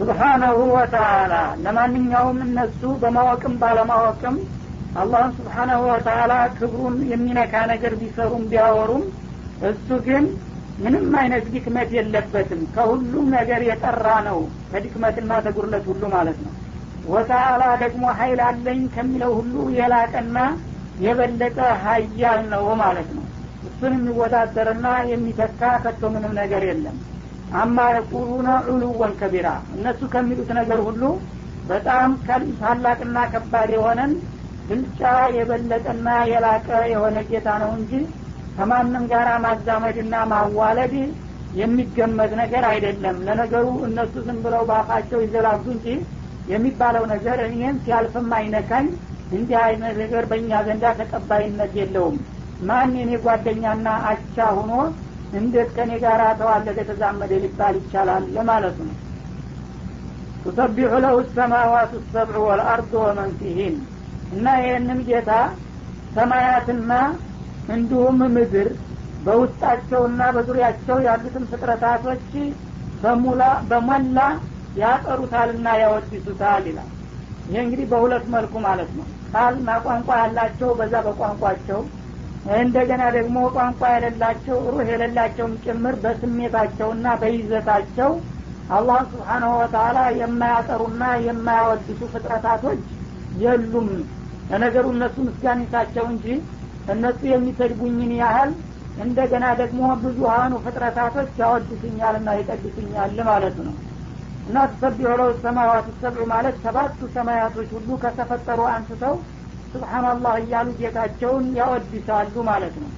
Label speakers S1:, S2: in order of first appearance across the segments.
S1: ሱብሓነሁ ወተአላ ለማንኛውም እነሱ በማወቅም ባለማወቅም አላህን ስብሓናሁ ወተአላ ክብሩን የሚነካ ነገር ቢሰሩም ቢያወሩም እሱ ግን ምንም አይነት ድክመት የለበትም። ከሁሉም ነገር የጠራ ነው። ከድክመትና ተጉርለት ሁሉ ማለት ነው። ወተአላ ደግሞ ሀይል አለኝ ከሚለው ሁሉ የላቀና የበለጠ ሀያል ነው ማለት ነው። እሱን የሚወዳደርና የሚተካ ከቶ ምንም ነገር የለም አማ የቁሉነ ዑሉወን ከቢራ እነሱ ከሚሉት ነገር ሁሉ በጣም ታላቅና ከባድ የሆነን ብልጫ የበለጠና የላቀ የሆነ ጌታ ነው እንጂ ከማንም ጋር ማዛመድና ማዋለድ የሚገመት ነገር አይደለም። ለነገሩ እነሱ ዝም ብለው በአፋቸው ይዘላጉ እንጂ የሚባለው ነገር እኔም ሲያልፍም አይነካኝ እንዲህ አይነት ነገር በእኛ ዘንዳ ተቀባይነት የለውም። ማን የኔ ጓደኛና አቻ ሁኖ እንዴት ከኔ ጋር ተዋለደ ተዛመደ ሊባል ይቻላል ለማለት ነው። ቱሰቢሑ ለሁ ሰማዋት ሰብዑ ወልአርድ ወመን ፊሂን እና ይህንን ጌታ ሰማያትና እንዲሁም ምድር በውስጣቸውና በዙሪያቸው ያሉትን ፍጥረታቶች በሞላ ያጠሩታልና ያወድሱታል ይላል። ይህ እንግዲህ በሁለት መልኩ ማለት ነው። ቃልና ቋንቋ ያላቸው በዛ በቋንቋቸው እንደገና ደግሞ ቋንቋ የሌላቸው ሩህ የሌላቸውም ጭምር በስሜታቸውና በይዘታቸው አላህ ስብሓናሁ ወተላ የማያጠሩና የማያወድሱ ፍጥረታቶች የሉም። ለነገሩ እነሱ ምስጋኒታቸው እንጂ እነሱ የሚሰድቡኝን ያህል እንደገና ደግሞ ብዙሀኑ ፍጥረታቶች ያወድሱኛልና ይቀድሱኛል ማለት ነው። እና ተሰቢሑ ሰማዋት ሰብዑ ማለት ሰባቱ ሰማያቶች ሁሉ ከተፈጠሩ አንስተው ስብሓናላህ እያሉ ጌታቸውን ያወድሳሉ ማለት ነው።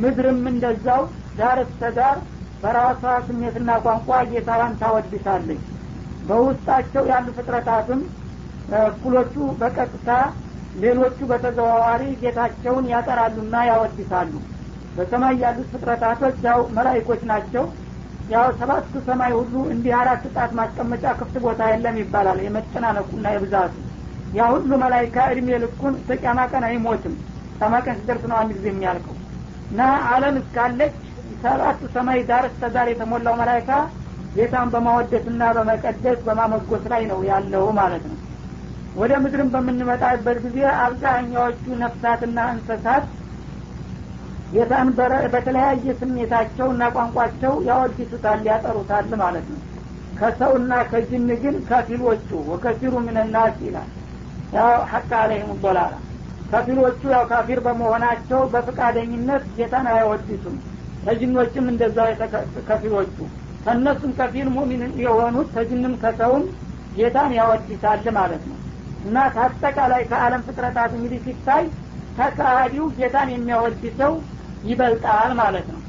S1: ምድርም እንደዛው ዳር እስተ ዳር በራሷ ስሜትና ቋንቋ ጌታዋን ታወድሳለች። በውስጣቸው ያሉ ፍጥረታትም እኩሎቹ በቀጥታ ሌሎቹ በተዘዋዋሪ ጌታቸውን ያጠራሉና ያወድሳሉ። በሰማይ ያሉት ፍጥረታቶች ያው መላይኮች ናቸው። ያው ሰባቱ ሰማይ ሁሉ እንዲህ አራት ጣት ማስቀመጫ ክፍት ቦታ የለም ይባላል። የመጨናነቁና የብዛቱ ያ ሁሉ መላይካ እድሜ ልኩን ተቂያማ ቀን አይሞትም። ቂያማ ቀን ሲደርስ ነው አንድ ጊዜ የሚያልቀው። እና አለም እስካለች ሰባቱ ሰማይ ዳር እስተ የተሞላው መላይካ ጌታን በማወደስና በመቀደስ በማመጎስ ላይ ነው ያለው ማለት ነው። ወደ ምድርም በምንመጣበት ጊዜ አብዛኛዎቹ ነፍሳትና እንስሳት ጌታን በተለያየ ስሜታቸው እና ቋንቋቸው ያወድሱታል ያጠሩታል ማለት ነው። ከሰውና ከጅን ግን ከፊሎቹ ወከፊሩ ምንናስ ይላል ያው ሐቅ አለይህም ዶላላ ከፊሎቹ ያው ካፊር በመሆናቸው በፍቃደኝነት ጌታን አያወድሱም። ከጅኖችም እንደዛው ከፊሎቹ። ከእነሱም ከፊል ሙሚን የሆኑት ከጅንም ከሰውም ጌታን ያወድሳል ማለት ነው። እና ከአጠቃላይ ከአለም ፍጥረታት እንግዲህ ሲታይ ተካሃዲው ጌታን የሚያወድሰው ይበልጣል ማለት ነው።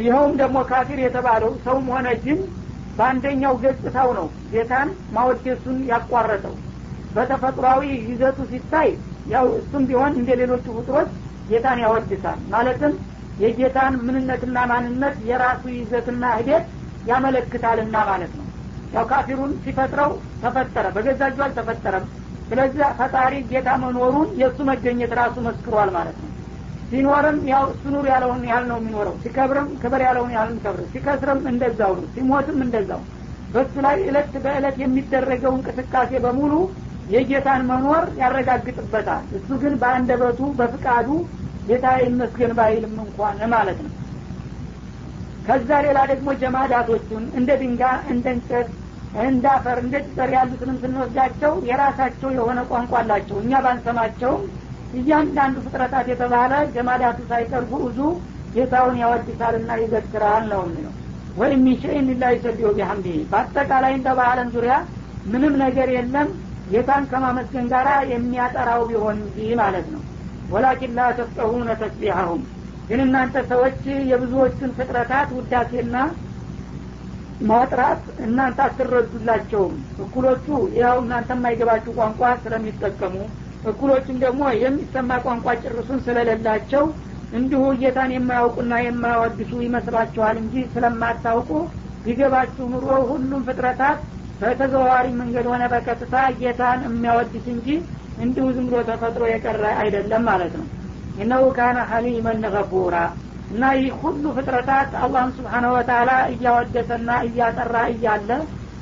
S1: ይኸውም ደግሞ ካፊር የተባለው ሰውም ሆነ ጅን በአንደኛው ገጽታው ነው ጌታን ማወደሱን ያቋረጠው በተፈጥሯዊ ይዘቱ ሲታይ ያው እሱም ቢሆን እንደ ሌሎቹ ፍጥሮች ጌታን ያወድሳል። ማለትም የጌታን ምንነትና ማንነት የራሱ ይዘትና ሂደት ያመለክታልና ማለት ነው። ያው ካፊሩን ሲፈጥረው ተፈጠረ በገዛ እጁ አልተፈጠረም። ስለዚህ ፈጣሪ ጌታ መኖሩን የእሱ መገኘት ራሱ መስክሯል ማለት ነው። ሲኖርም ያው እሱ ኑር ያለውን ያህል ነው የሚኖረው። ሲከብርም ክብር ያለውን ያህል የሚከብር ሲከስርም እንደዛው ነው። ሲሞትም እንደዛው በሱ ላይ እለት በእለት የሚደረገው እንቅስቃሴ በሙሉ የጌታን መኖር ያረጋግጥበታል። እሱ ግን በአንደበቱ በፍቃዱ ጌታ ይመስገን ባይልም እንኳን ማለት ነው። ከዛ ሌላ ደግሞ ጀማዳቶቹን እንደ ድንጋይ እንደ እንጨት እንደ አፈር እንደ ጭጠር ያሉትንም ስንወስዳቸው የራሳቸው የሆነ ቋንቋ አላቸው። እኛ ባንሰማቸውም እያንዳንዱ ፍጥረታት የተባለ ጀማዳቱ ሳይቀርቡ ብዙ ጌታውን ያወድሳልና ይዘክራል ነው የሚለው። ወይም ሚንሸይን ላ ይሰቢሁ ቢሐምዲ በአጠቃላይ እንደ በአለም ዙሪያ ምንም ነገር የለም ጌታን ከማመስገን ጋር የሚያጠራው ቢሆን እንጂ ማለት ነው። ወላኪን ላ ተፍቀሁነ ተስቢሐሁም። ግን እናንተ ሰዎች የብዙዎቹን ፍጥረታት ውዳሴና ማጥራት እናንተ አትረዱላቸውም። እኩሎቹ ያው እናንተ የማይገባችሁ ቋንቋ ስለሚጠቀሙ እኩሎቹም ደግሞ የሚሰማ ቋንቋ ጭርሱን ስለሌላቸው እንዲሁ ጌታን የማያውቁና የማያወድሱ ይመስላችኋል እንጂ ስለማታውቁ ቢገባችሁ ኑሮ ሁሉም ፍጥረታት በተዘዋዋሪ መንገድ ሆነ በቀጥታ ጌታን የሚያወድስ እንጂ እንዲሁ ዝም ብሎ ተፈጥሮ የቀረ አይደለም ማለት ነው። እነሁ ካነ ሐሊመን ገፉራ እና ይህ ሁሉ ፍጥረታት አላህን ስብሓነሁ ወተላ እያወደሰና እያጠራ እያለ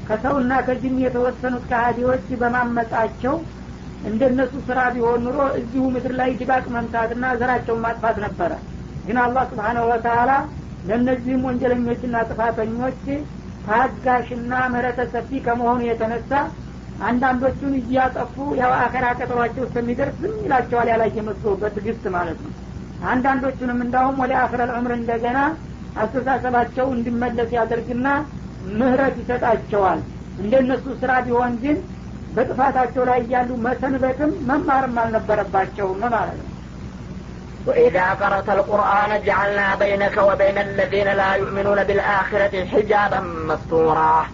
S1: ከሰውና ከጅን የተወሰኑት ከሃዲዎች በማመጻቸው እንደነሱ ስራ ቢሆን ኑሮ እዚሁ ምድር ላይ ድባቅ መምታትና ዘራቸውን ማጥፋት ነበረ። ግን አላህ ስብሓናሁ ወተላ ለእነዚህም ወንጀለኞችና ጥፋተኞች ታጋሽና ምህረተ ሰፊ ከመሆኑ የተነሳ አንዳንዶቹን እያጠፉ ያው አኸራ ቀጠሯቸው እስከሚደርስ ዝም ይላቸዋል ያላየ መስሎ በትግስት ማለት ነው። አንዳንዶቹንም እንዳውም ወደ አክረል ዑምር እንደገና አስተሳሰባቸው እንዲመለስ ያደርግና ምህረት ይሰጣቸዋል። እንደነሱ ስራ ቢሆን ግን በጥፋታቸው ላይ እያሉ መሰንበትም መማርም አልነበረባቸውም ማለት ነው
S2: وإذا قرأت القرآن جعلنا بينك وبين الذين لا يؤمنون بالآخرة حجابا مستورا.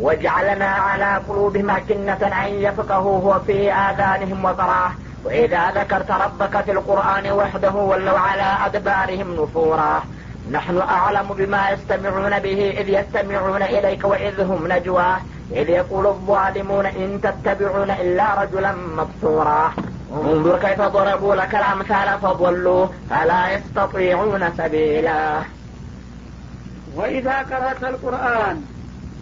S2: وجعلنا على قلوبهم أكنة أن يفقهوه وفي آذانهم وقراه وإذا ذكرت ربك في القرآن وحده ولوا على أدبارهم نفورا. نحن أعلم بما يستمعون به إذ يستمعون إليك وإذ هم نجوى إذ يقول الظالمون إن تتبعون إلا رجلا مبصورا. انظر كيف ضربوا لك الأمثال فضلوا فلا يستطيعون سبيلا
S1: ወኢዛ ቀረተ ልቁርአን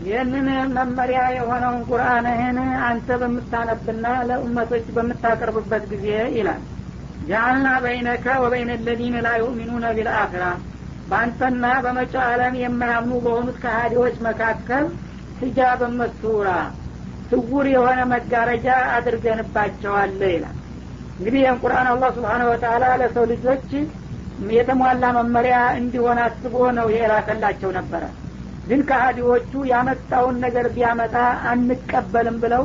S1: ይህንን መመሪያ የሆነውን ቁርአንህን አንተ በምታነብና ለኡመቶች በምታቀርብበት ጊዜ ይላል ጃአልና በይነከ ወበይነ ለዚነ ላ ዩእሚኑነ ቢልአክራ በአንተና በመጪው ዓለም የማያምኑ በሆኑት ከሃዲዎች መካከል ሂጃብን መስተውራ ስውር የሆነ መጋረጃ አድርገንባቸዋል ይላል እንግዲህ ይህን ቁርአን አላህ ስብሓነ ወተላ ለሰው ልጆች የተሟላ መመሪያ እንዲሆን አስቦ ነው የላከላቸው ነበረ። ግን ከሃዲዎቹ ያመጣውን ነገር ቢያመጣ አንቀበልም ብለው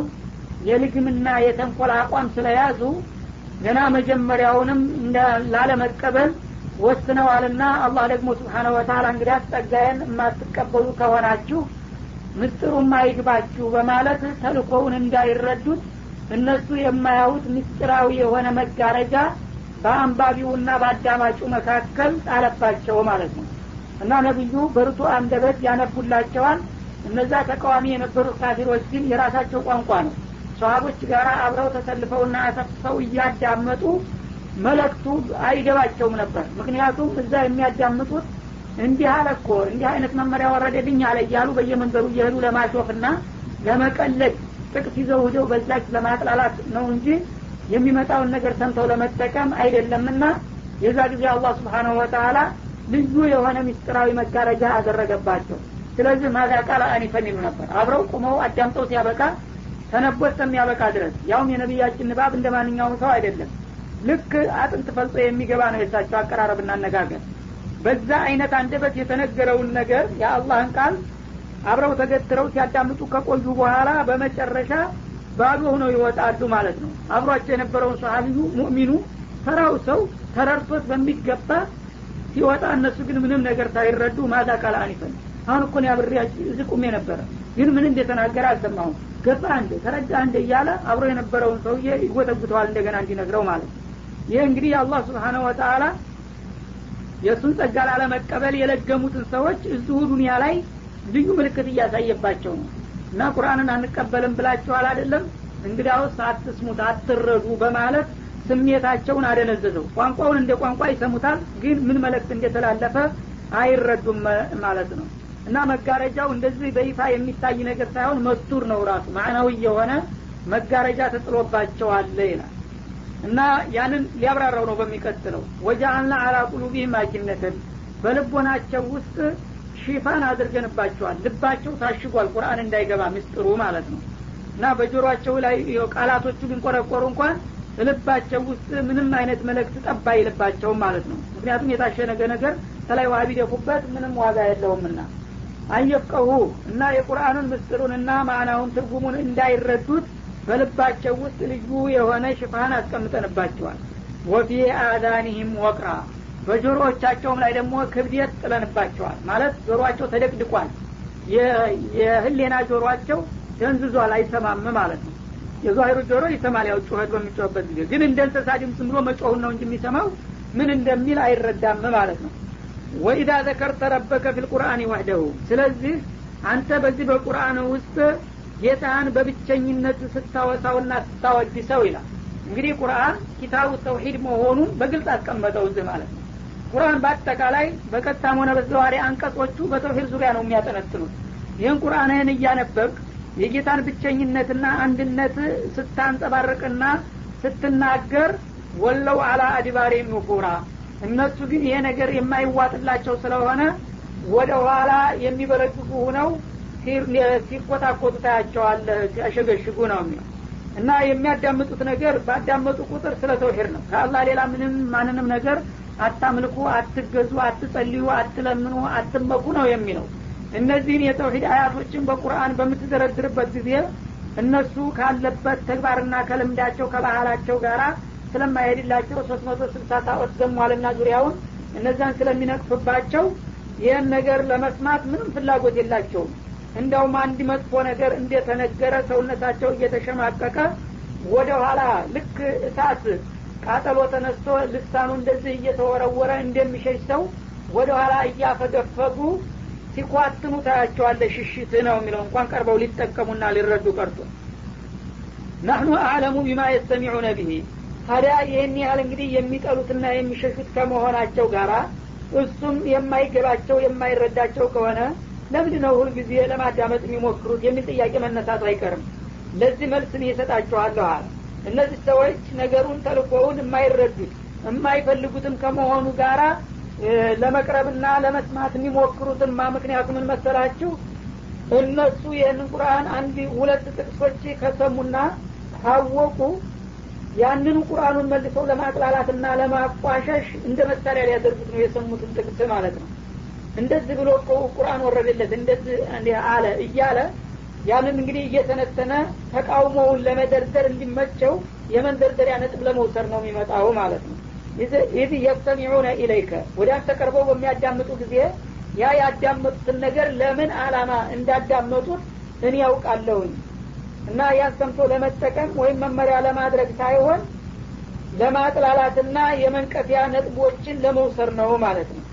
S1: የልግምና የተንኮል አቋም ስለያዙ ገና መጀመሪያውንም ላለመቀበል ወስነዋልና አላህ ደግሞ ስብሓነ ወተላ እንግዲህ አስጠጋየን የማትቀበሉ ከሆናችሁ ምስጢሩም አይግባችሁ በማለት ተልኮውን እንዳይረዱት እነሱ የማያዩት ምስጢራዊ የሆነ መጋረጃ በአንባቢውና በአዳማጩ መካከል ጣለባቸው ማለት ነው። እና ነቢዩ በርቱ አንደበት ያነቡላቸዋል። እነዛ ተቃዋሚ የነበሩት ካፊሮች ግን የራሳቸው ቋንቋ ነው። ሰሀቦች ጋር አብረው ተሰልፈውና አሰፍሰው እያዳመጡ መለክቱ አይገባቸውም ነበር። ምክንያቱም እዛ የሚያዳምጡት እንዲህ አለ እንዲህ አይነት መመሪያ ወረደልኝ አለ እያሉ በየመንገዱ እየሄዱ ለማሾፍና ለመቀለድ ጥቅስ ይዘው ሂደው በዛች ለማጥላላት ነው እንጂ የሚመጣውን ነገር ሰምተው ለመጠቀም አይደለምና የዛ ጊዜ አላህ ስብሓናሁ ወተላ ልዩ የሆነ ምስጢራዊ መጋረጃ አደረገባቸው። ስለዚህ ማዛ ቃል አኒፈን ይሉ ነበር። አብረው ቁመው አዳምጠው ሲያበቃ ተነቦ እስከሚያበቃ ድረስ። ያውም የነቢያችን ንባብ እንደ ማንኛውም ሰው አይደለም። ልክ አጥንት ፈልጦ የሚገባ ነው የሳቸው አቀራረብና አነጋገር። በዛ አይነት አንደበት የተነገረውን ነገር የአላህን ቃል አብረው ተገትረው ሲያዳምጡ ከቆዩ በኋላ በመጨረሻ ባዶ ሆነው ይወጣሉ ማለት ነው። አብሯቸው የነበረውን ሰሀቢዩ ሙእሚኑ ተራው ሰው ተረድቶት በሚገባ ሲወጣ እነሱ ግን ምንም ነገር ሳይረዱ ማዛ ቃል አኒፈን አሁን እኮን ያብሬያችሁ እዚህ ቁሜ ነበረ ግን ምን እንደተናገረ አልሰማሁም። ገባ እንደ ተረዳ እንደ እያለ አብሮ የነበረውን ሰውዬ ይጎተጉተዋል እንደገና እንዲነግረው ማለት ይህ እንግዲህ አላህ ስብሓነሁ ወተአላ የእሱን ጸጋ ላለመቀበል የለገሙትን ሰዎች እዚሁ ዱኒያ ላይ ልዩ ምልክት እያሳየባቸው ነው። እና ቁርአንን አንቀበልም ብላችኋል አይደለም? እንግዲያውስ አትስሙት አትረዱ በማለት ስሜታቸውን አደነዘዘው። ቋንቋውን እንደ ቋንቋ ይሰሙታል ግን ምን መልእክት እንደተላለፈ አይረዱም ማለት ነው። እና መጋረጃው እንደዚህ በይፋ የሚታይ ነገር ሳይሆን መስቱር ነው ራሱ። ማዕናዊ የሆነ መጋረጃ ተጥሎባቸዋል ይላል። እና ያንን ሊያብራራው ነው በሚቀጥለው። ወጃአልና አላ ቁሉቢህም አኪነትን በልቦናቸው ውስጥ ሽፋን አድርገንባቸዋል። ልባቸው ታሽጓል። ቁርአን እንዳይገባ ምስጥሩ ማለት ነው። እና በጆሮአቸው ላይ ቃላቶቹ ቢንቆረቆሩ እንኳን ልባቸው ውስጥ ምንም አይነት መልእክት ጠባ አይልባቸውም ማለት ነው። ምክንያቱም የታሸነገ ነገር ተላይ ውሃ ቢደፉበት ምንም ዋጋ የለውምና። አየፍቀሁ እና የቁርአኑን ምስጢሩንና ማዕናውን ትርጉሙን እንዳይረዱት በልባቸው ውስጥ ልዩ የሆነ ሽፋን አስቀምጠንባቸዋል። ወፊ አዳኒህም ወቅራ በጆሮዎቻቸውም ላይ ደግሞ ክብደት ጥለንባቸዋል። ማለት ጆሮአቸው ተደቅድቋል። የህሌና ጆሮአቸው ደንዝዟል አይሰማም ማለት ነው። የዛሂሩ ጆሮ ይሰማል ያው ጩኸት በሚጮህበት ጊዜ። ግን እንደ እንስሳ ድምፅ ብሎ መጮሁን ነው እንጂ የሚሰማው ምን እንደሚል አይረዳም ማለት ነው። ወኢዳ ዘከርተ ረበከ ፊልቁርአን ወህደሁ። ስለዚህ አንተ በዚህ በቁርአን ውስጥ ጌታህን በብቸኝነት ስታወሳውና ስታወድሰው ይላል። እንግዲህ ቁርአን ኪታቡ ተውሂድ መሆኑን በግልጽ አስቀመጠው እዚህ ማለት ነው ቁርአን በአጠቃላይ በቀጥታም ሆነ በዘዋሪ አንቀጾቹ በተውሂድ ዙሪያ ነው የሚያጠነጥኑት። ይህን ቁርአንህን እያነበብክ የጌታን ብቸኝነትና አንድነት ስታንጸባርቅና ስትናገር ወለው አላ አድባሬ ኑፉራ እነሱ ግን ይሄ ነገር የማይዋጥላቸው ስለሆነ ወደ ኋላ የሚበረግጉ ሁነው ሲቆጣቆጡ ታያቸዋለህ ሲያሸገሽጉ ነው የሚለው። እና የሚያዳምጡት ነገር ባዳመጡ ቁጥር ስለ ተውሂድ ነው። ከአላህ ሌላ ምንም ማንንም ነገር አታምልኩ አትገዙ አትጸልዩ አትለምኑ አትመኩ ነው የሚለው። እነዚህን የተውሂድ አያቶችን በቁርአን በምትደረድርበት ጊዜ እነሱ ካለበት ተግባርና ከልምዳቸው ከባህላቸው ጋር ስለማይሄድላቸው ሶስት መቶ ስልሳ ታወት ዘሟልና ዙሪያውን እነዛን ስለሚነቅፍባቸው ይህን ነገር ለመስማት ምንም ፍላጎት የላቸውም። እንደውም አንድ መጥፎ ነገር እንደተነገረ ሰውነታቸው እየተሸማቀቀ ወደ ኋላ ልክ እሳት ቃጠሎ ተነስቶ ልሳኑ እንደዚህ እየተወረወረ እንደሚሸሽ ሰው ወደ ኋላ እያፈገፈጉ ሲኳትኑ ታያቸዋለ ሽሽት ነው የሚለው። እንኳን ቀርበው ሊጠቀሙና ሊረዱ ቀርቶ። ናህኑ አዕለሙ ቢማ የስተሚዑነ ብሂ ታዲያ ይህን ያህል እንግዲህ የሚጠሉትና የሚሸሹት ከመሆናቸው ጋር እሱም የማይገባቸው የማይረዳቸው ከሆነ ለምንድ ነው ሁልጊዜ ለማዳመጥ የሚሞክሩት? የሚል ጥያቄ መነሳቱ አይቀርም። ለዚህ መልስ እኔ እሰጣችኋለሁ አለ እነዚህ ሰዎች ነገሩን ተልኮውን የማይረዱት የማይፈልጉትም ከመሆኑ ጋራ ለመቅረብና ለመስማት የሚሞክሩትማ ምክንያቱ ምን መሰላችሁ? እነሱ ይህንን ቁርአን አንድ ሁለት ጥቅሶች ከሰሙና ካወቁ ያንኑ ቁርአኑን መልሰው ለማቅላላትና ለማቋሸሽ እንደ መሳሪያ ሊያደርጉት ነው የሰሙትን ጥቅስ ማለት ነው። እንደዚህ ብሎ ቁርአን ወረደለት እንደዚህ አለ እያለ ያንን እንግዲህ እየተነተነ ተቃውሞውን ለመደርደር እንዲመቸው የመንደርደሪያ ነጥብ ለመውሰድ ነው የሚመጣው ማለት ነው። إذ يستمعون إليك ወደ አንተ ቀርበው በሚያዳምጡ ጊዜ ያ ያዳመጡትን ነገር ለምን አላማ እንዳዳመጡት እኔ አውቃለሁኝ እና ያን ሰምቶ ለመጠቀም ወይም መመሪያ ለማድረግ ሳይሆን ለማጥላላትና የመንቀፊያ ነጥቦችን ለመውሰድ ነው ማለት ነው።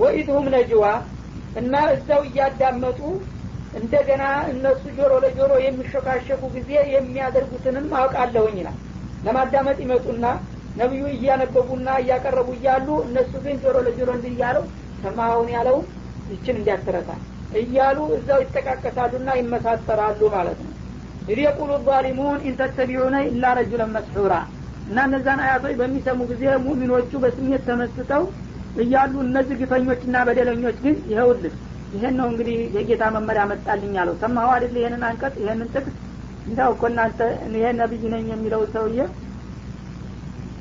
S1: ወኢድሁም ነጅዋ እና እዛው እያዳመጡ እንደገና እነሱ ጆሮ ለጆሮ የሚሾካሸኩ ጊዜ የሚያደርጉትንም አውቃለሁኝ ይላል። ለማዳመጥ ይመጡና ነቢዩ እያነበቡና እያቀረቡ እያሉ እነሱ ግን ጆሮ ለጆሮ እንዲህ እያለው ሰማኸውን ያለው ይችን እንዲያትረታ እያሉ እዛው ይጠቃቀሳሉና ይመሳጠራሉ ማለት ነው። ኢድ የቁሉ ዛሊሙን ኢንተተቢዑነ ኢላ ረጁለን መስሑራ እና እነዛን አያቶች በሚሰሙ ጊዜ ሙሚኖቹ በስሜት ተመስጠው እያሉ እነዚህ ግፈኞችና በደለኞች ግን ይኸውልህ ይሄን ነው እንግዲህ የጌታ መመሪያ መጣልኝ አለው ሰማሁ አይደል? ይሄንን አንቀጽ ይሄንን ጥቅስ? እንዳው እኮ እናንተ ይሄ ነብይ ነኝ የሚለው ሰውዬ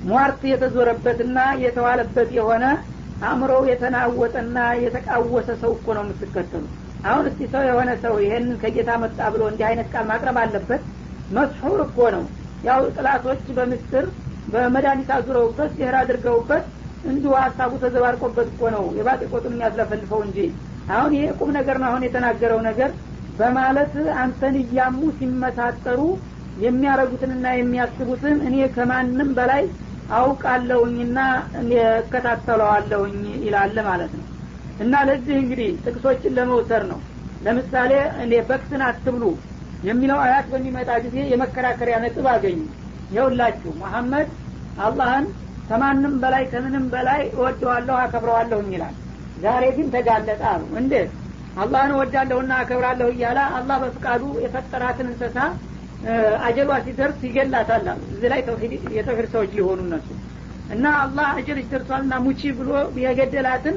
S1: ሟርት የተዞረበትና የተዋለበት የሆነ አእምሮው የተናወጠና የተቃወሰ ሰው እኮ ነው የምትከተሉ። አሁን እስቲ ሰው የሆነ ሰው ይሄንን ከጌታ መጣ ብሎ እንዲህ አይነት ቃል ማቅረብ አለበት? መስሑር እኮ ነው። ያው ጥላቶች በምስጥር በመድኃኒት አዙረውበት ሲህር አድርገውበት እንዲሁ ሀሳቡ ተዘባርቆበት እኮ ነው የባጤ ቆጡን የሚያስለፈልፈው እንጂ አሁን ይሄ ቁም ነገር ነው አሁን የተናገረው ነገር በማለት አንተን እያሙ ሲመሳጠሩ የሚያረጉትንና የሚያስቡትን እኔ ከማንም በላይ አውቃለሁኝና እከታተለዋለሁኝ ይላል ማለት ነው። እና ለዚህ እንግዲህ ጥቅሶችን ለመውሰድ ነው። ለምሳሌ እኔ በክስን አትብሉ የሚለው አያት በሚመጣ ጊዜ የመከራከሪያ ነጥብ አገኙ። ይኸውላችሁ መሐመድ አላህን ከማንም በላይ ከምንም በላይ እወደዋለሁ አከብረዋለሁኝ ይላል ዛሬ ግን ተጋለጠ አሉ። እንዴት አላህን እወዳለሁና አከብራለሁ እያለ አላህ በፍቃዱ የፈጠራትን እንስሳ አጀሏ ሲደርስ ይገላታል አሉ። እዚህ ላይ የተውሂድ ሰዎች ሊሆኑ እነሱ። እና አላህ አጀልሽ ደርሷልና ሙቺ ብሎ የገደላትን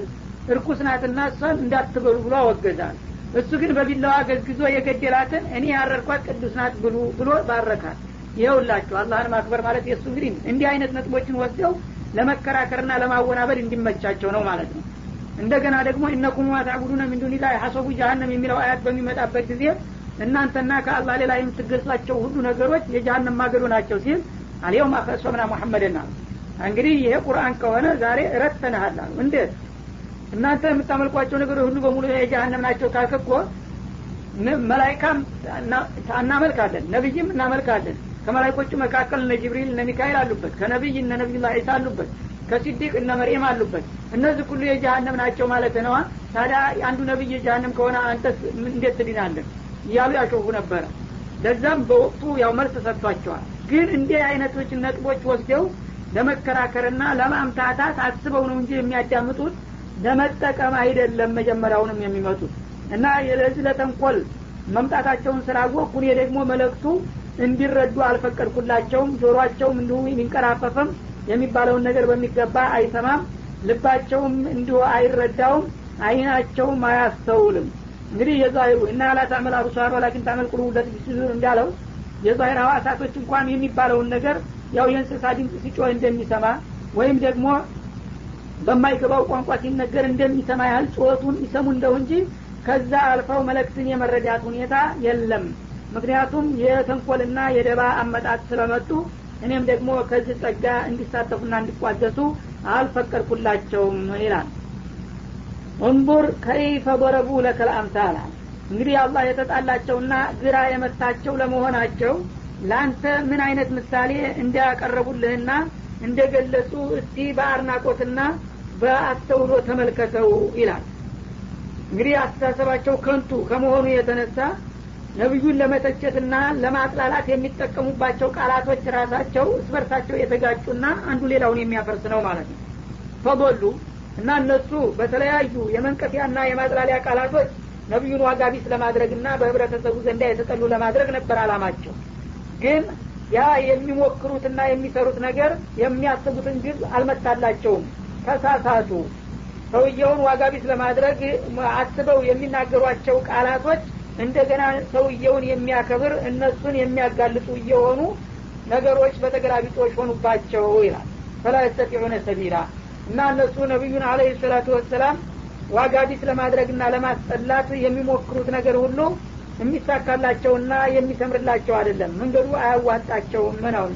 S1: እርኩስ ናትና እሷን እንዳትበሉ ብሎ አወገዛል እሱ ግን በቢላዋ ገዝግዞ የገደላትን እኔ ያረርኳት ቅዱስ ናት ብሉ ብሎ ባረካት። ይኸውላችሁ አላህን ማክበር ማለት የእሱ እንግዲህ እንዲህ አይነት ነጥቦችን ወስደው ለመከራከርና ለማወናበድ እንዲመቻቸው ነው ማለት ነው እንደገና ደግሞ እነኩም ታዕቡዱነ ሚን ዱኒላህ ሐሰቡ ጀሀነም የሚለው አያት በሚመጣበት ጊዜ እናንተና ከአላህ ሌላ የምትገዟቸው ሁሉ ነገሮች የጀሀነም ማገዶ ናቸው ሲል አልየውም አፈሶምና ሙሐመድና እንግዲህ ይሄ ቁርአን ከሆነ ዛሬ ረተንሃል አሉ። እንዴት እናንተ የምታመልኳቸው ነገሮች ሁሉ በሙሉ የጀሀነም ናቸው ካልክ እኮ መላይካም እናመልካለን ነቢይም እናመልካለን። ከመላይኮቹ መካከል እነ ጅብሪል እነ ሚካኤል አሉበት ከነቢይ እነ ነቢዩላህ ዒሳ አሉበት ከሲዲቅ እነ መርየም አሉበት። እነዚህ ሁሉ የጀሀነም ናቸው ማለት ነዋ። ታዲያ አንዱ ነቢይ የጀሀነም ከሆነ አንተስ እንዴት ትድናለን እያሉ ያሾፉ ነበረ ለዛም በወቅቱ ያው መልስ ሰጥቷቸዋል። ግን እንዲህ አይነቶች ነጥቦች ወስደው ለመከራከርና ለማምታታት አስበው ነው እንጂ የሚያዳምጡት ለመጠቀም አይደለም መጀመሪያውንም የሚመጡት። እና ለዚህ ለተንኮል መምጣታቸውን ስላወቅኩ እኔ ደግሞ መለክቱ እንዲረዱ አልፈቀድኩላቸውም። ጆሮአቸውም እንዲሁ የሚንቀራፈፍም የሚባለውን ነገር በሚገባ አይሰማም። ልባቸውም እንዲሁ አይረዳውም አይናቸውም አያስተውልም። እንግዲህ የዛሂሩ እና ላ ታዕመል አብሷር ወላኪን ለቲ ፊ ሱዱር እንዳለው የዛሂር ሐዋሳቶች እንኳን የሚባለውን ነገር ያው የእንስሳ ድምፅ ሲጮህ እንደሚሰማ ወይም ደግሞ በማይገባው ቋንቋ ሲነገር እንደሚሰማ ያህል ጩኸቱን ይሰሙ እንደው እንጂ ከዛ አልፈው መለክትን የመረዳት ሁኔታ የለም። ምክንያቱም የተንኮልና የደባ አመጣት ስለመጡ እኔም ደግሞ ከዚህ ጸጋ እንዲሳተፉና እንዲቋደሱ አልፈቀድኩላቸውም ይላል። እንቡር ከይፈ በረቡ ለከል እንግዲህ አላህ የተጣላቸውና ግራ የመታቸው ለመሆናቸው ለአንተ ምን አይነት ምሳሌ እንዲያቀረቡልህና እንደገለጹ እስቲ በአድናቆትና በአስተውሎ ተመልከተው ይላል። እንግዲህ አስተሳሰባቸው ከንቱ ከመሆኑ የተነሳ ነቢዩን ለመተቸትና ለማጥላላት የሚጠቀሙባቸው ቃላቶች ራሳቸው እስበርሳቸው የተጋጩና አንዱ ሌላውን የሚያፈርስ ነው ማለት ነው። ፈበሉ እና እነሱ በተለያዩ የመንቀፊያና የማጥላሊያ ቃላቶች ነቢዩን ዋጋ ቢስ ለማድረግና በህብረተሰቡ ዘንዳ የተጠሉ ለማድረግ ነበር አላማቸው ግን ያ የሚሞክሩትና የሚሰሩት ነገር የሚያስቡትን ግብ አልመታላቸውም። ተሳሳቱ። ሰውየውን ዋጋ ቢስ ለማድረግ አስበው የሚናገሯቸው ቃላቶች እንደገና ሰውየውን የሚያከብር እነሱን የሚያጋልጡ እየሆኑ ነገሮች በተገላቢጦች ሆኑባቸው ይላል። ፈላ የስተጢዑነ ሰቢላ እና እነሱ ነቢዩን አለህ ሰላቱ ወሰላም ዋጋ ቢስ ለማድረግና ለማስጠላት የሚሞክሩት ነገር ሁሉ የሚሳካላቸውና የሚሰምርላቸው አይደለም። መንገዱ አያዋጣቸውም ነው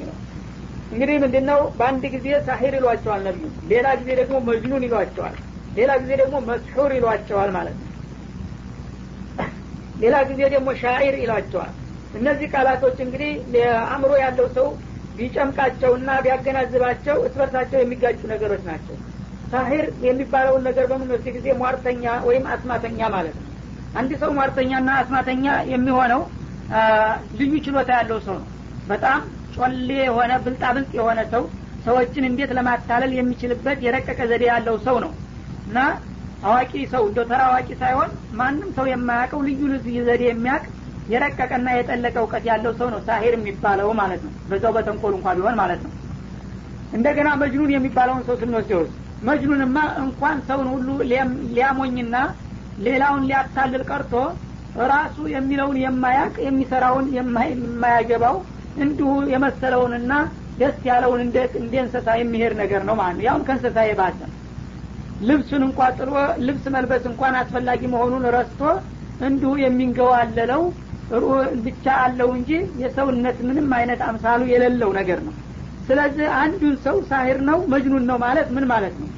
S1: እንግዲህ ምንድን ነው በአንድ ጊዜ ሳሂር ይሏቸዋል ነቢዩ ሌላ ጊዜ ደግሞ መጅኑን ይሏቸዋል ሌላ ጊዜ ደግሞ መስሑር ይሏቸዋል ማለት ነው ሌላ ጊዜ ደግሞ ሻዒር ይሏቸዋል። እነዚህ ቃላቶች እንግዲህ አእምሮ ያለው ሰው ቢጨምቃቸውና ቢያገናዝባቸው እስበርሳቸው የሚጋጩ ነገሮች ናቸው። ሳሂር የሚባለውን ነገር በምንወስድ ጊዜ ሟርተኛ ወይም አስማተኛ ማለት ነው? አንድ ሰው ሟርተኛና አስማተኛ የሚሆነው ልዩ ችሎታ ያለው ሰው ነው። በጣም ጮሌ የሆነ ብልጣብልጥ የሆነ ሰው ሰዎችን እንዴት ለማታለል የሚችልበት የረቀቀ ዘዴ ያለው ሰው ነው። እና አዋቂ ሰው እንደ ተራ አዋቂ ሳይሆን ማንም ሰው የማያውቀው ልዩ ልዩ ዘዴ የሚያውቅ የረቀቀና የጠለቀ እውቀት ያለው ሰው ነው ሳሄር የሚባለው ማለት ነው። በዛው በተንኮል እንኳ ቢሆን ማለት ነው። እንደገና መጅኑን የሚባለውን ሰው ስንወስደው መጅኑንማ እንኳን ሰውን ሁሉ ሊያሞኝና ሌላውን ሊያታልል ቀርቶ ራሱ የሚለውን የማያቅ የሚሰራውን የማያገባው እንዲሁ የመሰለውንና ደስ ያለውን እንደ እንስሳ የሚሄድ ነገር ነው ማለት ነው። ያሁን ከእንስሳ የባሰ ልብሱን እንኳ ጥሎ ልብስ መልበስ እንኳን አስፈላጊ መሆኑን ረስቶ እንዲሁ የሚንገዋለለው ብቻ አለው እንጂ የሰውነት ምንም አይነት አምሳሉ የሌለው ነገር ነው። ስለዚህ አንዱን ሰው ሳሂር ነው መጅኑን ነው ማለት ምን ማለት ነው?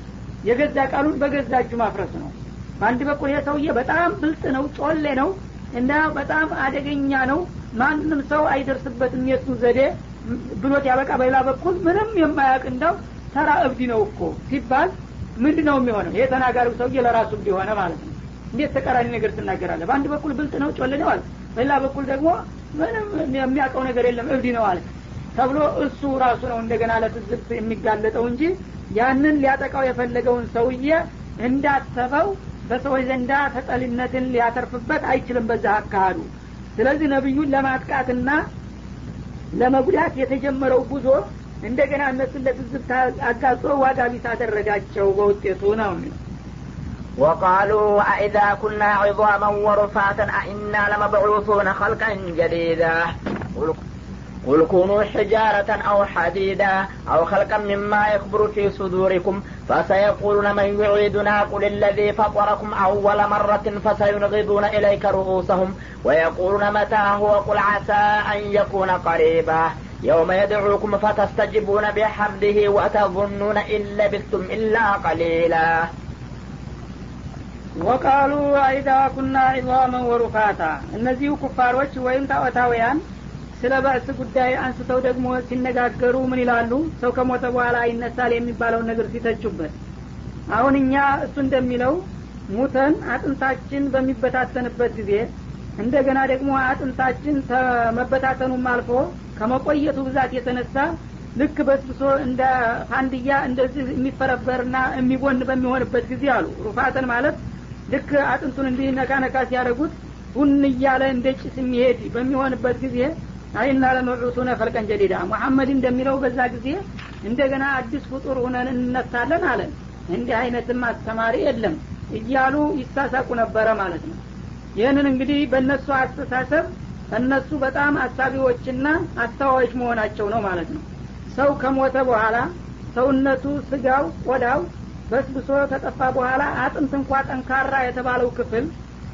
S1: የገዛ ቃሉን በገዛ እጁ ማፍረስ ነው። በአንድ በኩል ይሄ ሰውዬ በጣም ብልጥ ነው ጮሌ ነው እና በጣም አደገኛ ነው። ማንም ሰው አይደርስበትም የሱ ዘዴ ብሎት ያበቃ። በሌላ በኩል ምንም የማያውቅ እንዳው ተራ እብድ ነው እኮ ሲባል ምንድ ነው የሚሆነው? ይሄ ተናጋሪው ሰውዬ ለራሱ እንዲሆነ ማለት ነው። እንዴት ተቃራኒ ነገር ትናገራለ በአንድ በኩል ብልጥ ነው ጮሌ ነው አለ። በሌላ በኩል ደግሞ ምንም የሚያውቀው ነገር የለም እብድ ነው አለ ተብሎ እሱ ራሱ ነው እንደገና ለትዝብት የሚጋለጠው እንጂ ያንን ሊያጠቃው የፈለገውን ሰውዬ እንዳሰበው በሰዎች ዘንዳ ተጠሊነትን ሊያተርፍበት አይችልም በዛ አካሃዱ ስለዚህ ነቢዩን ለማጥቃትና ለመጉዳት የተጀመረው ጉዞ እንደገና እነሱን ለትዝብት አጋልጦ ዋጋ ቢስ አደረጋቸው በውጤቱ ነው የሚለው
S2: وقالوا أئذا كنا عظاما ورفاتا أئنا لمبعوثون خلقا جديدا قل كونوا حجارة أو حديدا أو خلقا مما يكبر في صدوركم فسيقولون من يعيدنا قل الذي فطركم أول مرة فسينغضون إليك رؤوسهم ويقولون متى هو قل عسى أن يكون قريبا يوم يدعوكم فتستجيبون بحمده وتظنون إن لبثتم إلا قليلا
S1: ወቃሉ አይዛ ኩና ዒዛመን ወሩፋታ እነዚሁ ኩፋሮች ወይም ጣዖታውያን ስለ በእስ ጉዳይ አንስተው ደግሞ ሲነጋገሩ ምን ይላሉ ሰው ከሞተ በኋላ ይነሳል የሚባለውን ነገር ሲተቹበት አሁን እኛ እሱ እንደሚለው ሙተን አጥንታችን በሚበታተንበት ጊዜ እንደገና ደግሞ አጥንታችን መበታተኑም አልፎ ከመቆየቱ ብዛት የተነሳ ልክ በስብሶ እንደ ፋንድያ እንደዚህ የሚፈረበርና የሚቦን በሚሆንበት ጊዜ አሉ። ሩፋተን ማለት ልክ አጥንቱን እንዲህ ነካ ነካ ሲያደረጉት ቡን እያለ እንደ ጭስ የሚሄድ በሚሆንበት ጊዜ አይና ለመዑቱነ ፈልቀን ጀዲዳ። ሙሐመድ እንደሚለው በዛ ጊዜ እንደገና አዲስ ፍጡር ሁነን እንነሳለን አለን። እንዲህ አይነትም አስተማሪ የለም እያሉ ይሳሳቁ ነበረ ማለት ነው። ይህንን እንግዲህ በእነሱ አስተሳሰብ እነሱ በጣም አሳቢዎችና አስተዋዮች መሆናቸው ነው ማለት ነው። ሰው ከሞተ በኋላ ሰውነቱ ስጋው ቆዳው በስብሶ ከጠፋ በኋላ አጥንት እንኳ ጠንካራ የተባለው ክፍል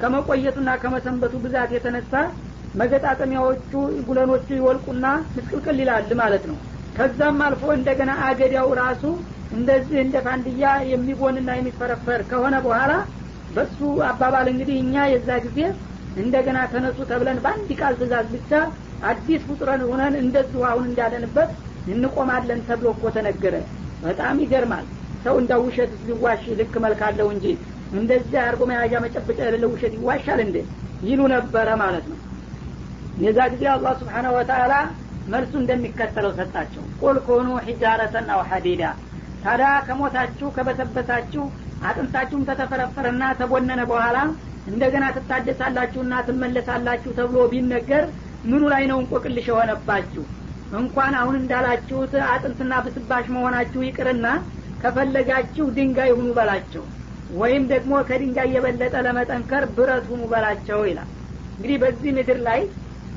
S1: ከመቆየቱና ከመሰንበቱ ብዛት የተነሳ መገጣጠሚያዎቹ ጉለኖቹ ይወልቁና ምስቅልቅል ይላል ማለት ነው። ከዛም አልፎ እንደገና አገዳው ራሱ እንደዚህ እንደ ፋንድያ የሚቦንና የሚፈረፈር ከሆነ በኋላ በሱ አባባል እንግዲህ እኛ የዛ ጊዜ እንደገና ተነሱ ተብለን በአንድ ቃል ትእዛዝ ብቻ አዲስ ፍጡረን ሆነን እንደዚሁ አሁን እንዳለንበት እንቆማለን ተብሎ እኮ ተነገረ። በጣም ይገርማል። ሰው እንዳው ውሸት ሊዋሽ ልክ መልካለው እንጂ እንደዚህ አርጎ መያዣ መጨበጫ የሌለው ውሸት ይዋሻል እንዴ? ይሉ ነበረ ማለት ነው። የዛ ጊዜ አላህ ስብሓናሁ ወተአላ መልሱ እንደሚከተለው ሰጣቸው። ቁል ኮኑ ሒጃረተን አው ሐዲዳ። ታዲያ ከሞታችሁ ከበሰበሳችሁ አጥንታችሁም ተተፈረፈረና ተቦነነ በኋላ እንደገና ትታደሳላችሁና ትመለሳላችሁ ተብሎ ቢነገር ምኑ ላይ ነው እንቆቅልሽ የሆነባችሁ? እንኳን አሁን እንዳላችሁት አጥንትና ብስባሽ መሆናችሁ ይቅርና ከፈለጋችሁ ድንጋይ ሁኑ በላቸው ወይም ደግሞ ከድንጋይ የበለጠ ለመጠንከር ብረት ሁኑ በላቸው ይላል። እንግዲህ በዚህ ምድር ላይ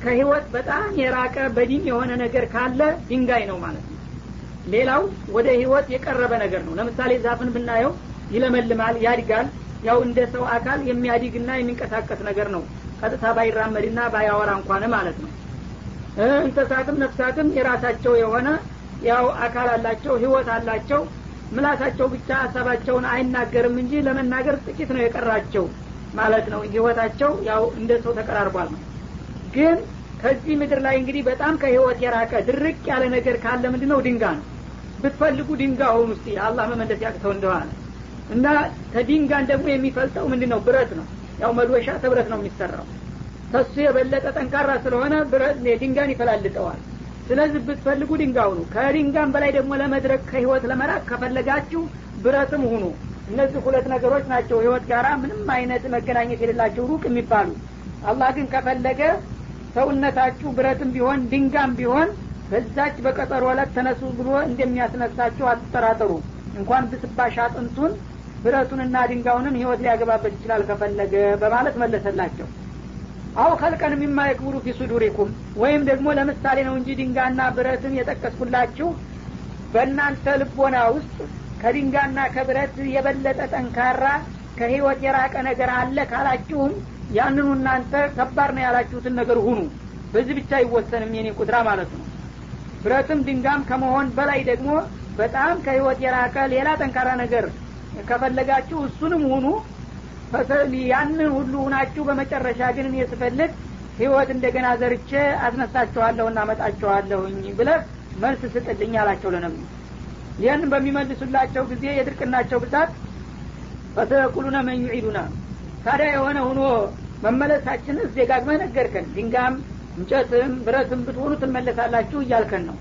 S1: ከህይወት በጣም የራቀ በዲን የሆነ ነገር ካለ ድንጋይ ነው ማለት ነው። ሌላው ወደ ህይወት የቀረበ ነገር ነው። ለምሳሌ ዛፍን ብናየው ይለመልማል ያድጋል ያው እንደ ሰው አካል የሚያድግና የሚንቀሳቀስ ነገር ነው። ቀጥታ ባይራመድና ባያወራ እንኳን ማለት ነው። እንስሳትም ነፍሳትም የራሳቸው የሆነ ያው አካል አላቸው ህይወት አላቸው። ምላሳቸው ብቻ ሀሳባቸውን አይናገርም እንጂ ለመናገር ጥቂት ነው የቀራቸው ማለት ነው። ህይወታቸው ያው እንደ ሰው ተቀራርቧል። ነው ግን ከዚህ ምድር ላይ እንግዲህ በጣም ከህይወት የራቀ ድርቅ ያለ ነገር ካለ ምንድ ነው ድንጋ ነው። ብትፈልጉ ድንጋ ሆኑ ውስጥ አላህ መመለስ ያቅተው እንደሆነ እና ከድንጋን ደግሞ የሚፈልጠው ምንድ ነው ብረት ነው። ያው መዶሻ ተብረት ነው የሚሰራው። ከሱ የበለጠ ጠንካራ ስለሆነ ድንጋን ይፈላልጠዋል። ስለዚህ ብትፈልጉ ድንጋ ሁኑ። ከድንጋም በላይ ደግሞ ለመድረክ ከህይወት ለመራቅ ከፈለጋችሁ ብረትም ሁኑ። እነዚህ ሁለት ነገሮች ናቸው ህይወት ጋራ ምንም አይነት መገናኘት የሌላቸው ሩቅ የሚባሉ። አላህ ግን ከፈለገ ሰውነታችሁ ብረትም ቢሆን ድንጋም ቢሆን በዛች በቀጠሮ ዕለት ተነሱ ብሎ እንደሚያስነሳችሁ አትጠራጠሩ። እንኳን ብስባሽ አጥንቱን ብረቱንና ድንጋውንም ህይወት ሊያገባበት ይችላል ከፈለገ በማለት መለሰላቸው። አው ከልቀን የሚማ የክብሩ ወይም ደግሞ ለምሳሌ ነው እንጂ ድንጋና ብረትን የጠቀስኩላችሁ በእናንተ ልቦና ውስጥ ከድንጋና ከብረት የበለጠ ጠንካራ ከህይወት የራቀ ነገር አለ ካላችሁም ያንኑ እናንተ ከባድ ነው ያላችሁትን ነገር ሁኑ። በዚህ ብቻ አይወሰንም የኔ ቁጥራ ማለት ነው። ብረትም ድንጋም ከመሆን በላይ ደግሞ በጣም ከህይወት የራቀ ሌላ ጠንካራ ነገር ከፈለጋችሁ እሱንም ሁኑ። ያንን ሁሉ ሁናችሁ በመጨረሻ ግን እኔ ስፈልግ ህይወት እንደገና ዘርቼ አስነሳችኋለሁ እና መጣችኋለሁኝ ብለህ መልስ ስጥልኝ አላቸው ለነብዩ። ይህን በሚመልሱላቸው ጊዜ የድርቅናቸው ብዛት ፈተቁሉነ መን ዩዒዱና ታዲያ የሆነ ሁኖ መመለሳችንስ ደጋግመህ ነገርከን ድንጋም እንጨትም ብረትም ብትሆኑ ትመለሳላችሁ እያልከን ነው።